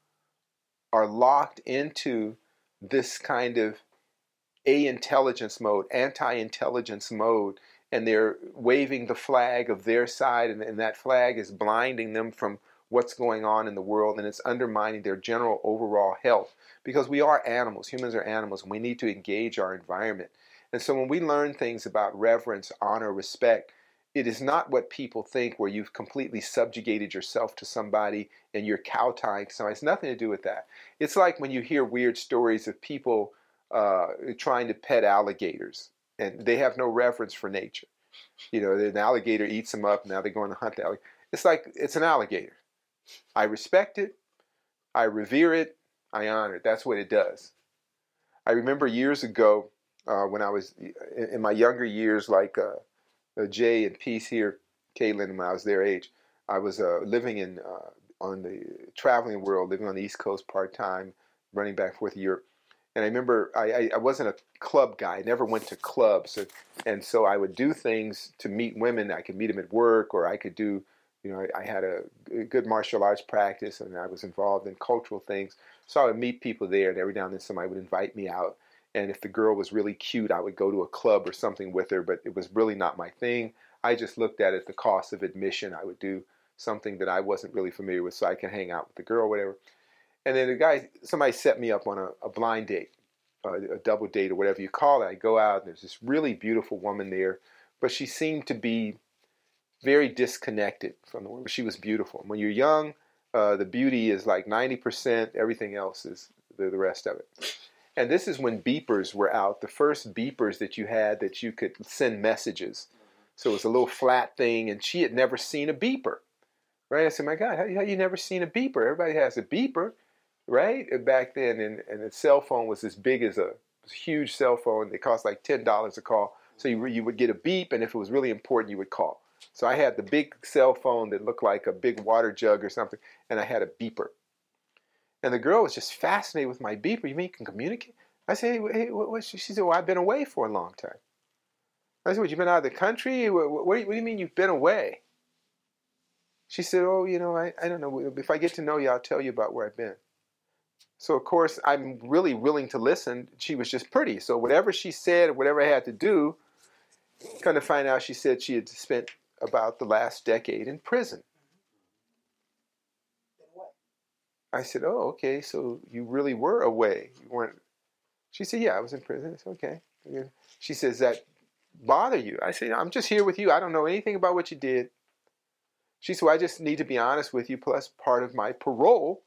Speaker 2: are locked into this kind of a intelligence mode, anti intelligence mode, and they're waving the flag of their side, and, and, that flag is blinding them from what's going on in the world, and it's undermining their general overall health. Because we are animals, humans are animals, and we need to engage our environment. And so when we learn things about reverence, honor, respect, it is not what people think where you've completely subjugated yourself to somebody and you're kowtowing to somebody. It's nothing to do with that. It's like when you hear weird stories of people uh, trying to pet alligators and they have no reverence for nature. You know, an alligator eats them up, now they're going to hunt the alligator. It's like, it's an alligator. I respect it, I revere it, I honor it. That's what it does. I remember years ago, uh, when I was in my younger years, like uh, uh, Jay and Peace here, Caitlin, when I was their age, I was uh, living in uh, on the traveling world, living on the East Coast part time, running back and forth to Europe. And I remember I, I, wasn't a club guy. I never went to clubs, so, and so I would do things to meet women. I could meet them at work, or I could do, you know, I, I had a good martial arts practice, and I was involved in cultural things. So I would meet people there, and every now and then somebody would invite me out and if the girl was really cute, I would go to a club or something with her, but it was really not my thing. I just looked at it the cost of admission. I would do something that I wasn't really familiar with so I can hang out with the girl whatever. And then the guy, somebody set me up on a, a blind date, uh, a double date or whatever you call it. I go out and there's this really beautiful woman there, but she seemed to be very disconnected from the world. She was beautiful. When you're young, uh, the beauty is like 90%, everything else is the, the rest of it. And this is when beepers were out, the first beepers that you had that you could send messages. So it was a little flat thing, and she had never seen a beeper. Right? I said, My God, how, how you never seen a beeper? Everybody has a beeper, right? Back then, and, and the cell phone was as big as a, huge cell phone. They cost like $10 a call. So you, you would get a beep, and if it was really important, you would call. So I had the big cell phone that looked like a big water jug or something, and I had a beeper. And the girl was just fascinated with my beeper. You mean you can communicate? I said, hey, hey what, what? She said, well, I've been away for a long time. I said, what, you've been out of the country? What, what, what, do you mean you've been away? She said, oh, you know, I, I don't know. If I get to know you, I'll tell you about where I've been. So, of course, I'm really willing to listen. She was just pretty. So, whatever she said, whatever I had to do, kind of find out she said she had spent about the last decade in prison. I said, "Oh, okay. So you really were away. You weren't." She said, "Yeah, I was in prison." I said, "Okay." She says, "That bother you?" I said, "I'm just here with you. I don't know anything about what you did." She said, well, "I just need to be honest with you. Plus, part of my parole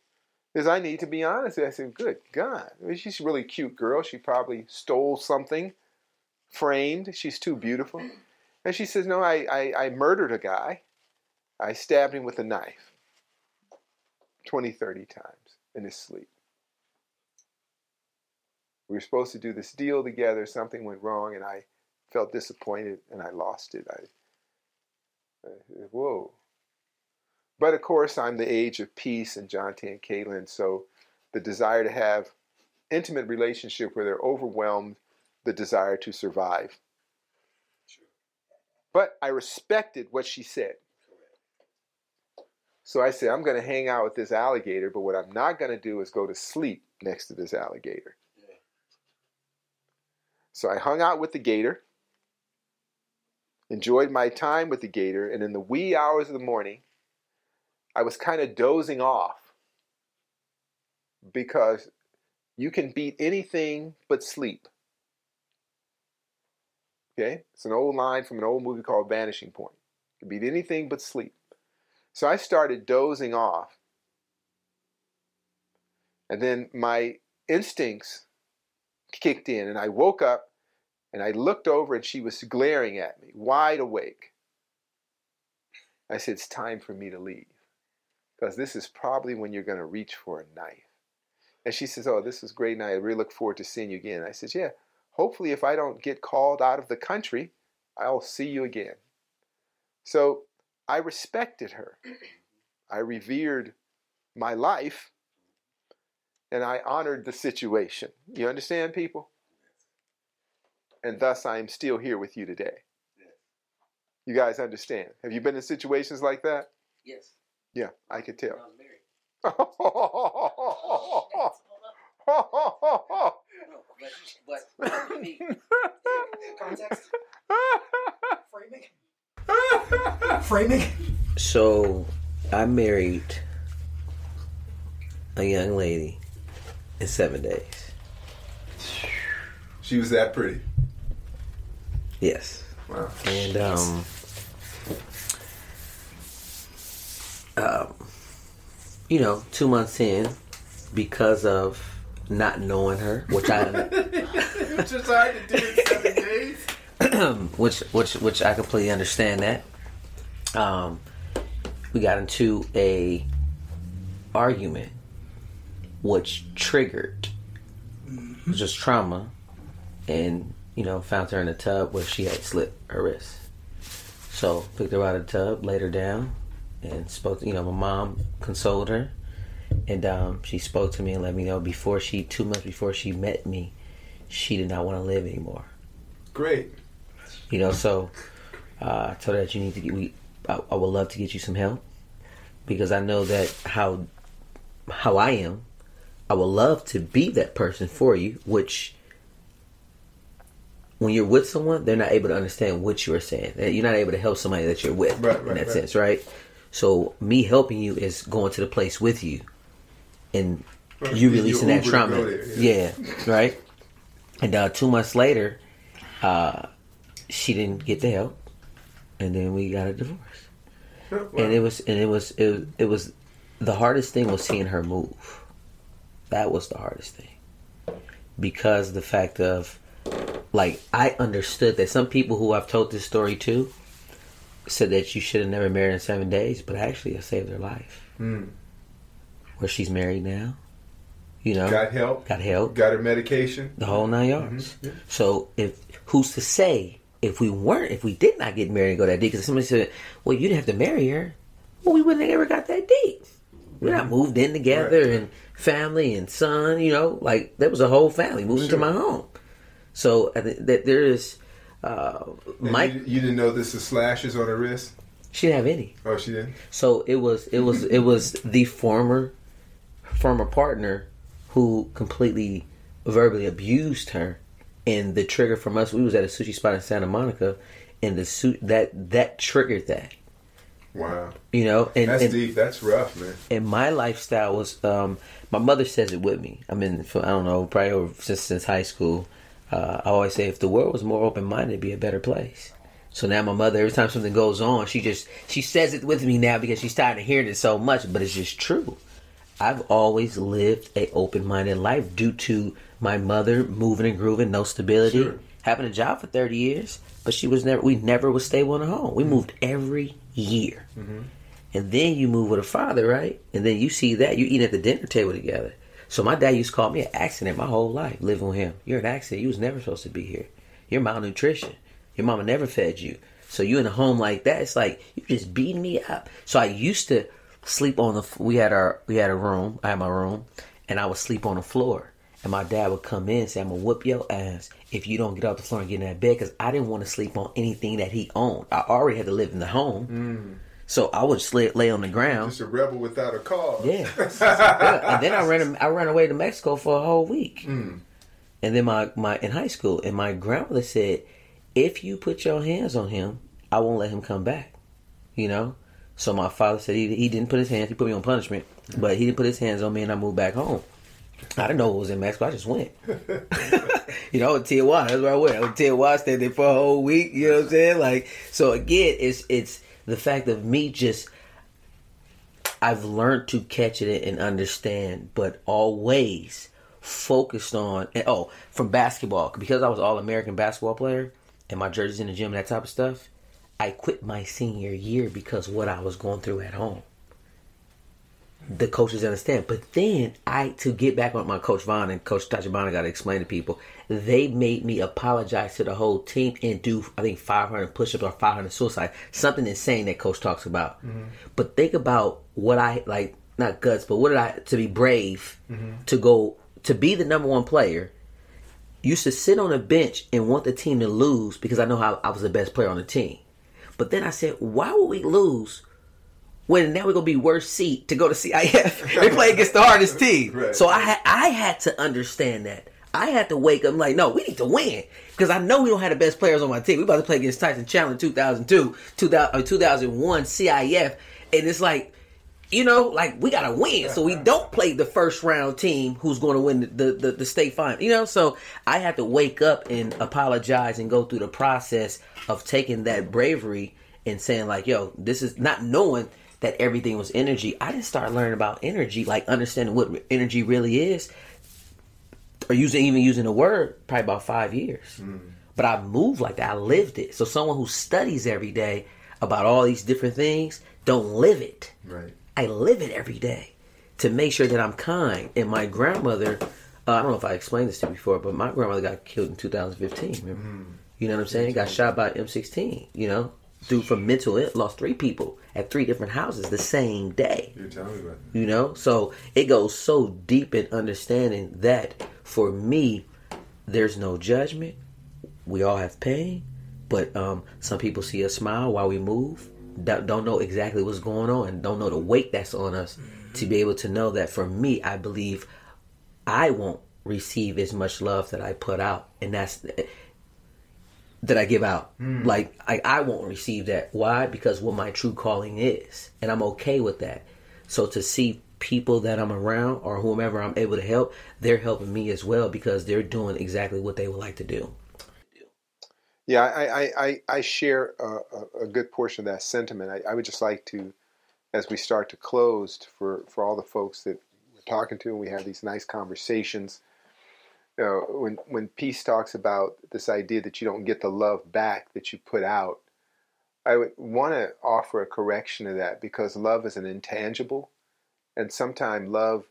Speaker 2: is I need to be honest." I said, "Good God, she's a really cute girl. She probably stole something, framed. She's too beautiful." And she says, "No, I, I, I murdered a guy. I stabbed him with a knife." 20, 30 times in his sleep. We were supposed to do this deal together. Something went wrong, and I felt disappointed, and I lost it. I, I whoa. But of course, I'm the age of peace and Jonte and Caitlin, so the desire to have intimate relationship where they're overwhelmed the desire to survive. But I respected what she said. So I said, I'm going to hang out with this alligator, but what I'm not going to do is go to sleep next to this alligator. So I hung out with the gator, enjoyed my time with the gator, and in the wee hours of the morning, I was kind of dozing off because you can beat anything but sleep. Okay? It's an old line from an old movie called Vanishing Point. You can beat anything but sleep. So I started dozing off. And then my instincts kicked in, and I woke up and I looked over, and she was glaring at me, wide awake. I said, It's time for me to leave because this is probably when you're going to reach for a knife. And she says, Oh, this is great, and I really look forward to seeing you again. I said, Yeah, hopefully, if I don't get called out of the country, I'll see you again. So I respected her. I revered my life and I honored the situation. You understand, people? And thus I am still here with you today. You guys understand? Have you been in situations like that?
Speaker 3: Yes.
Speaker 2: Yeah, I could tell.
Speaker 3: I was married. No, but, but for me,
Speaker 5: Context. Framing. Framing.
Speaker 3: So I married a young lady in seven days.
Speaker 2: she was that pretty.
Speaker 3: Yes.
Speaker 2: Wow.
Speaker 3: And um, um, you know, two months in, because of not knowing her, which I,
Speaker 2: You just tried to do it seven days.
Speaker 3: which which which I completely understand that. Um, we got into a argument, which triggered just trauma, and you know found her in a tub where she had slit her wrist. So picked her out of the tub, laid her down, and spoke. To, you know, my mom consoled her, and um, she spoke to me and let me know before she two months before she met me, she did not want to live anymore.
Speaker 2: Great.
Speaker 3: You know, so uh, I told her that you need to get. We, I, I would love to get you some help because I know that how how I am. I would love to be that person for you, which when you're with someone, they're not able to understand what you're saying. You're not able to help somebody that you're with
Speaker 2: Right,
Speaker 3: in that
Speaker 2: right.
Speaker 3: sense, right? So me helping you is going to the place with you, and
Speaker 2: Right,
Speaker 3: you releasing that trauma.
Speaker 2: there,
Speaker 3: yeah. right. And uh, two months later, uh, she didn't get the help, and then we got a divorce. And it was, and it was, it was, it was, the hardest thing was seeing her move. That was the hardest thing, because the fact of, like, I understood that some people who I've told this story to said that you should have never married in seven days, but actually, I saved her life.
Speaker 2: Mm.
Speaker 3: Where she's married now, you know,
Speaker 2: Got help.
Speaker 3: got help,
Speaker 2: Got her medication.
Speaker 3: the whole nine yards.
Speaker 2: Mhm, yeah.
Speaker 3: So if who's to say if we weren't, if we did not get married and go that deep? Because somebody said, "Well, you didn't have to marry her." Well, we wouldn't have ever got that deep. We're not moved in together
Speaker 2: Right.
Speaker 3: and family and son. You know, like there was a whole family moving
Speaker 2: Sure.
Speaker 3: my home. So I think that there is. Uh, Mike,
Speaker 2: you, you didn't know this is slashes on her wrist?
Speaker 3: she didn't have any.
Speaker 2: Oh, she didn't?
Speaker 3: So it was it was it was the former former partner who completely verbally abused her and the trigger from us we was at a sushi spot in Santa Monica and the suit that that triggered that
Speaker 2: Wow.
Speaker 3: you know and
Speaker 2: That's
Speaker 3: and,
Speaker 2: deep. That's rough, man.
Speaker 3: and my lifestyle was um my mother says it with me I mean for, I don't know probably over, since since high school uh, I always say if the world was more open minded it'd be a better place so now my mother every time something goes on she just she says it with me now because she's tired of hearing it so much but it's just true I've always lived a open minded life due to my mother moving and grooving, no stability,
Speaker 2: Sure.
Speaker 3: having a job for thirty years, but she was never we never was stable in a home. We moved every year. And then you move with a father, right? And then you see that you eat at the dinner table together. So my dad used to call me an accident my whole life living with him. You're an accident. You was never supposed to be here. You're malnutrition. Your mama never fed you. So you in a home like that, it's like you just beating me up. So I used to sleep on the. We had our we had a room. I had my room, and I would sleep on the floor. And my dad would come in and say, I'm to whoop your ass if you don't get off the floor and get in that bed because I didn't want to sleep on anything that he owned. I already had to live in the home. Mm. So I would slay, lay on the ground.
Speaker 4: Just a rebel without a cause.
Speaker 3: Yeah. yeah. And then I ran I ran away to Mexico for a whole week.
Speaker 4: Mm.
Speaker 3: And then my, my in high school and my grandmother said, if you put your hands on him, I won't let him come back. You know? So my father said he, he didn't put his hands, he put me on punishment, but he didn't put his hands on me and I moved back home. I didn't know it was in Mexico. I just went. you know, Tijuana. That's where I went. I went Tijuana, stayed there for a whole week. You know what I'm saying? Like, so again, it's it's the fact of me just. I've learned to catch it and understand, but always focused on. Oh, from basketball because I was all American basketball player and my jerseys in the gym and that type of stuff. I quit my senior year because what I was going through at home the coaches understand. But then I to get back on my coach Vaughn and Coach Tachibana got to explain to people. They made me apologize to the whole team and do I think 500 push-ups or 500 suicide, something insane that coach talks about. Mm-hmm. But think about what I like, not guts, but what did I to be brave mm-hmm. to go to be the number one player. Used to sit on a bench and want the team to lose because I know how I was the best player on the team. But then I said, why would we lose when now we're gonna be worst seat to go to CIF. they play against the hardest team.
Speaker 4: Right.
Speaker 3: So I had I had to understand that. I had to wake up like, no, we need to win. Because I know we don't have the best players on my team. We about to play against Tyson Chandler 2002, 2000, uh, or 2001 CIF. And it's like, you know, like we gotta win. So we don't play the first round team who's gonna win the, the, the, the state final. You know, so I had to wake up and apologize and go through the process of taking that bravery and saying like, yo, this is not knowing that everything was energy. I didn't start learning about energy, like understanding what energy really is, or using even using the word probably about five years. Mm. But I moved like that. I lived it. So someone who studies every day about all these different things don't live it.
Speaker 4: Right.
Speaker 3: I live it every day to make sure that I'm kind. And my grandmother, uh, I don't know if I explained this to you before, but my grandmother got killed in 2015. Remember? Mm. You know what I'm saying? Got mm-hmm. shot by M16. You know, through from mental ill, lost three people at three different houses the same day.
Speaker 4: You're telling me about that.
Speaker 3: You know, so it goes so deep in understanding that for me, there's no judgment. We all have pain, but um, some people see us smile while we move. Don't don't know exactly what's going on. and Don't know the weight that's on us to be able to know that. For me, I believe I won't receive as much love that I put out, and that's that I give out. Hmm. Like I, I won't receive that. Why? Because what my true calling is, and I'm okay with that. So to see people that I'm around or whomever I'm able to help, they're helping me as well because they're doing exactly what they would like to do.
Speaker 2: Yeah, I, I, I, I share a, a, a good portion of that sentiment. I, I would just like to, as we start to close, for, for all the folks that we're talking to and we have these nice conversations, uh, when, when Peace talks about this idea that you don't get the love back that you put out, I would want to offer a correction to that because love is an intangible, and sometimes love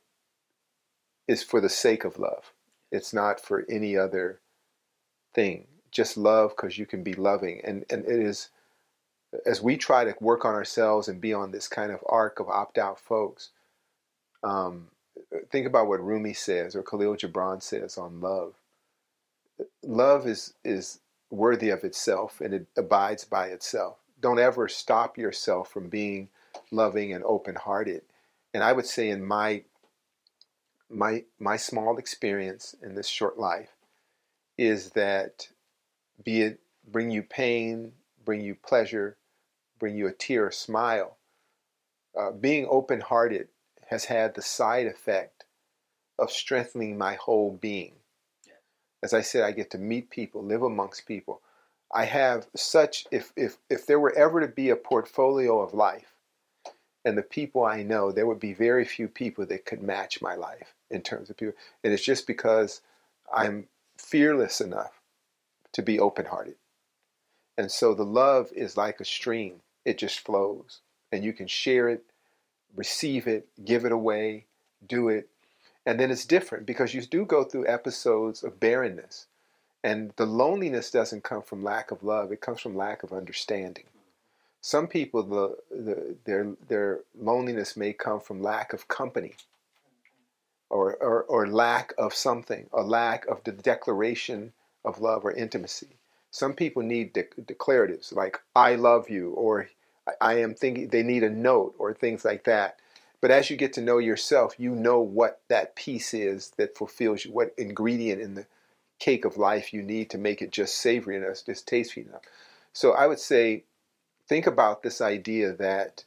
Speaker 2: is for the sake of love. It's not for any other thing. Just love because you can be loving, and and it is as we try to work on ourselves and be on this kind of arc of opt out folks. Um, think about what Rumi says or Kahlil Gibran says on love. Love is is worthy of itself and it abides by itself. Don't ever stop yourself from being loving and open hearted. And I would say in my my my small experience in this short life is that be it bring you pain, bring you pleasure, bring you a tear, a smile. Uh, being open hearted has had the side effect of strengthening my whole being. As I said, I get to meet people, live amongst people. I have such if if if there were ever to be a portfolio of life and the people I know, there would be very few people that could match my life in terms of people. And it's just because I'm fearless enough to be open hearted. And so the love is like a stream, it just flows. And you can share it, receive it, give it away, do it. And then it's different because you do go through episodes of barrenness. And the loneliness doesn't come from lack of love, it comes from lack of understanding. Some people, the, the, their, their loneliness may come from lack of company or, or, or lack of something, a lack of the declaration of love or intimacy. Some people need de- declaratives like "I love you" or "I am thinking." They need a note or things like that. But as you get to know yourself, you know what that piece is that fulfills you, what ingredient in the cake of life you need to make it just savory enough, just tasty enough. So I would say, think about this idea that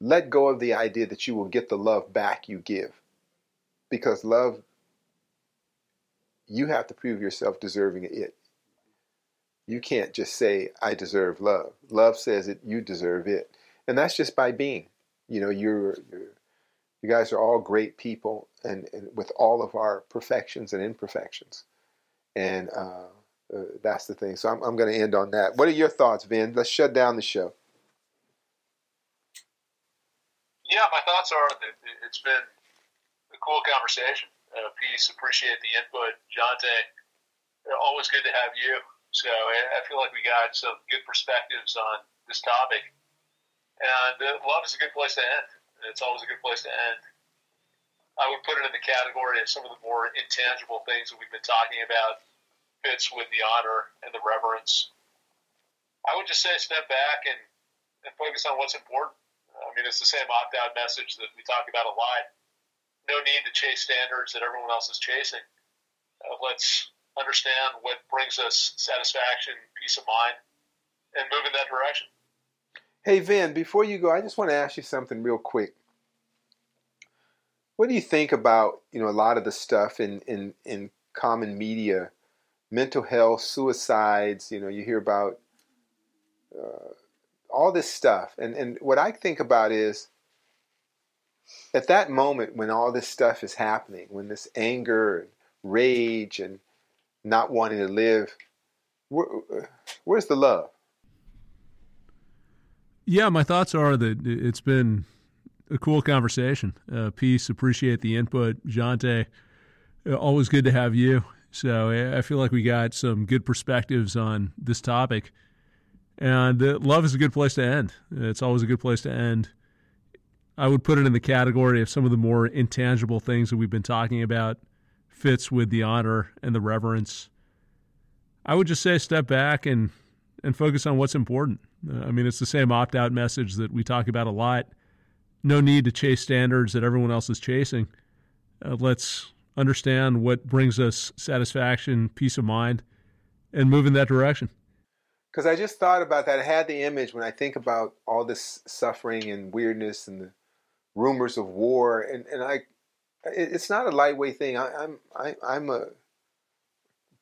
Speaker 2: let go of the idea that you will get the love back you give. Because love, you have to prove yourself deserving of it. You can't just say, I deserve love. Love says that you deserve it. And that's just by being. You know, you're, you're you guys are all great people and, and, with all of our perfections and imperfections. And uh, uh, that's the thing. So I'm, I'm going to end on that. What are your thoughts, Vin? Let's shut down the show.
Speaker 7: Yeah, my thoughts are that it's been a cool conversation. Uh, peace, appreciate the input. Jonte, always good to have you. So I feel like we got some good perspectives on this topic. And uh, love is a good place to end. It's always a good place to end. I would put it in the category of some of the more intangible things that we've been talking about fits with the honor and the reverence. I would just say step back and, and focus on what's important. I mean, it's the same opt out message that we talk about a lot. No need to chase standards that everyone else is chasing. Uh, let's understand what brings us satisfaction, peace of mind, and move in that direction.
Speaker 2: Hey, Vin, before you go, I just want to ask you something real quick. What do you think about, you know, a lot of the stuff in, in, in common media, mental health, suicides, you know, you hear about uh, all this stuff. And, and what I think about is at that moment when all this stuff is happening, when this anger and rage and not wanting to live, where, where's the love?
Speaker 1: Yeah, my thoughts are that it's been a cool conversation. Uh, peace, appreciate the input. Jonte, uh, always good to have you. So I feel like we got some good perspectives on this topic. And uh, love is a good place to end. It's always a good place to end. I would put it in the category of some of the more intangible things that we've been talking about fits with the honor and the reverence. I would just say step back and and focus on what's important. Uh, I mean, it's the same opt out message that we talk about a lot. No need to chase standards that everyone else is chasing. Uh, let's understand what brings us satisfaction, peace of mind, and move in that direction.
Speaker 2: Because I just thought about that. I had the image when I think about all this suffering and weirdness and the rumors of war, and, and I, it's not a lightweight thing. I, I'm I, I'm a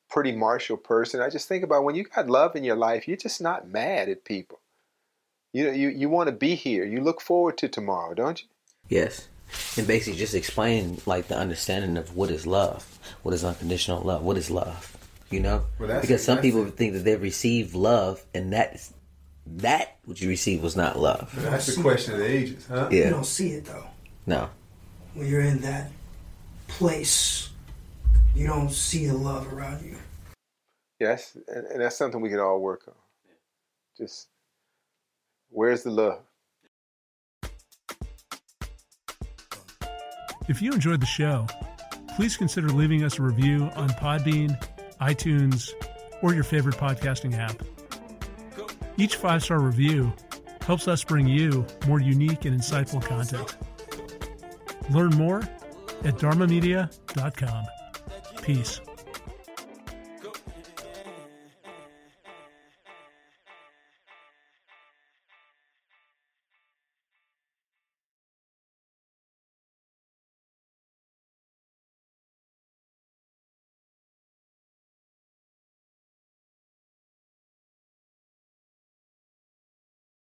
Speaker 2: pretty martial person. I just think about when you got love in your life, you're just not mad at people. You know, you, you want to be here. You look forward to tomorrow, don't you?
Speaker 3: Yes. And basically just explain like the understanding of what is love, what is unconditional love, what is love. You know?
Speaker 4: Well,
Speaker 3: because some people
Speaker 4: it.
Speaker 3: think that they've received love and that that what you received was not love.
Speaker 4: But that's the question of the ages, huh?
Speaker 3: Yeah.
Speaker 5: You don't see it though.
Speaker 3: No.
Speaker 5: When you're in that place, you don't see the love around you.
Speaker 2: Yes, and, and that's something we could all work on. Just where's the love?
Speaker 1: If you enjoyed the show, please consider leaving us a review on Podbean, iTunes, or your favorite podcasting app. Each five star review helps us bring you more unique and insightful content. Learn more at dharmamedia.com. Peace.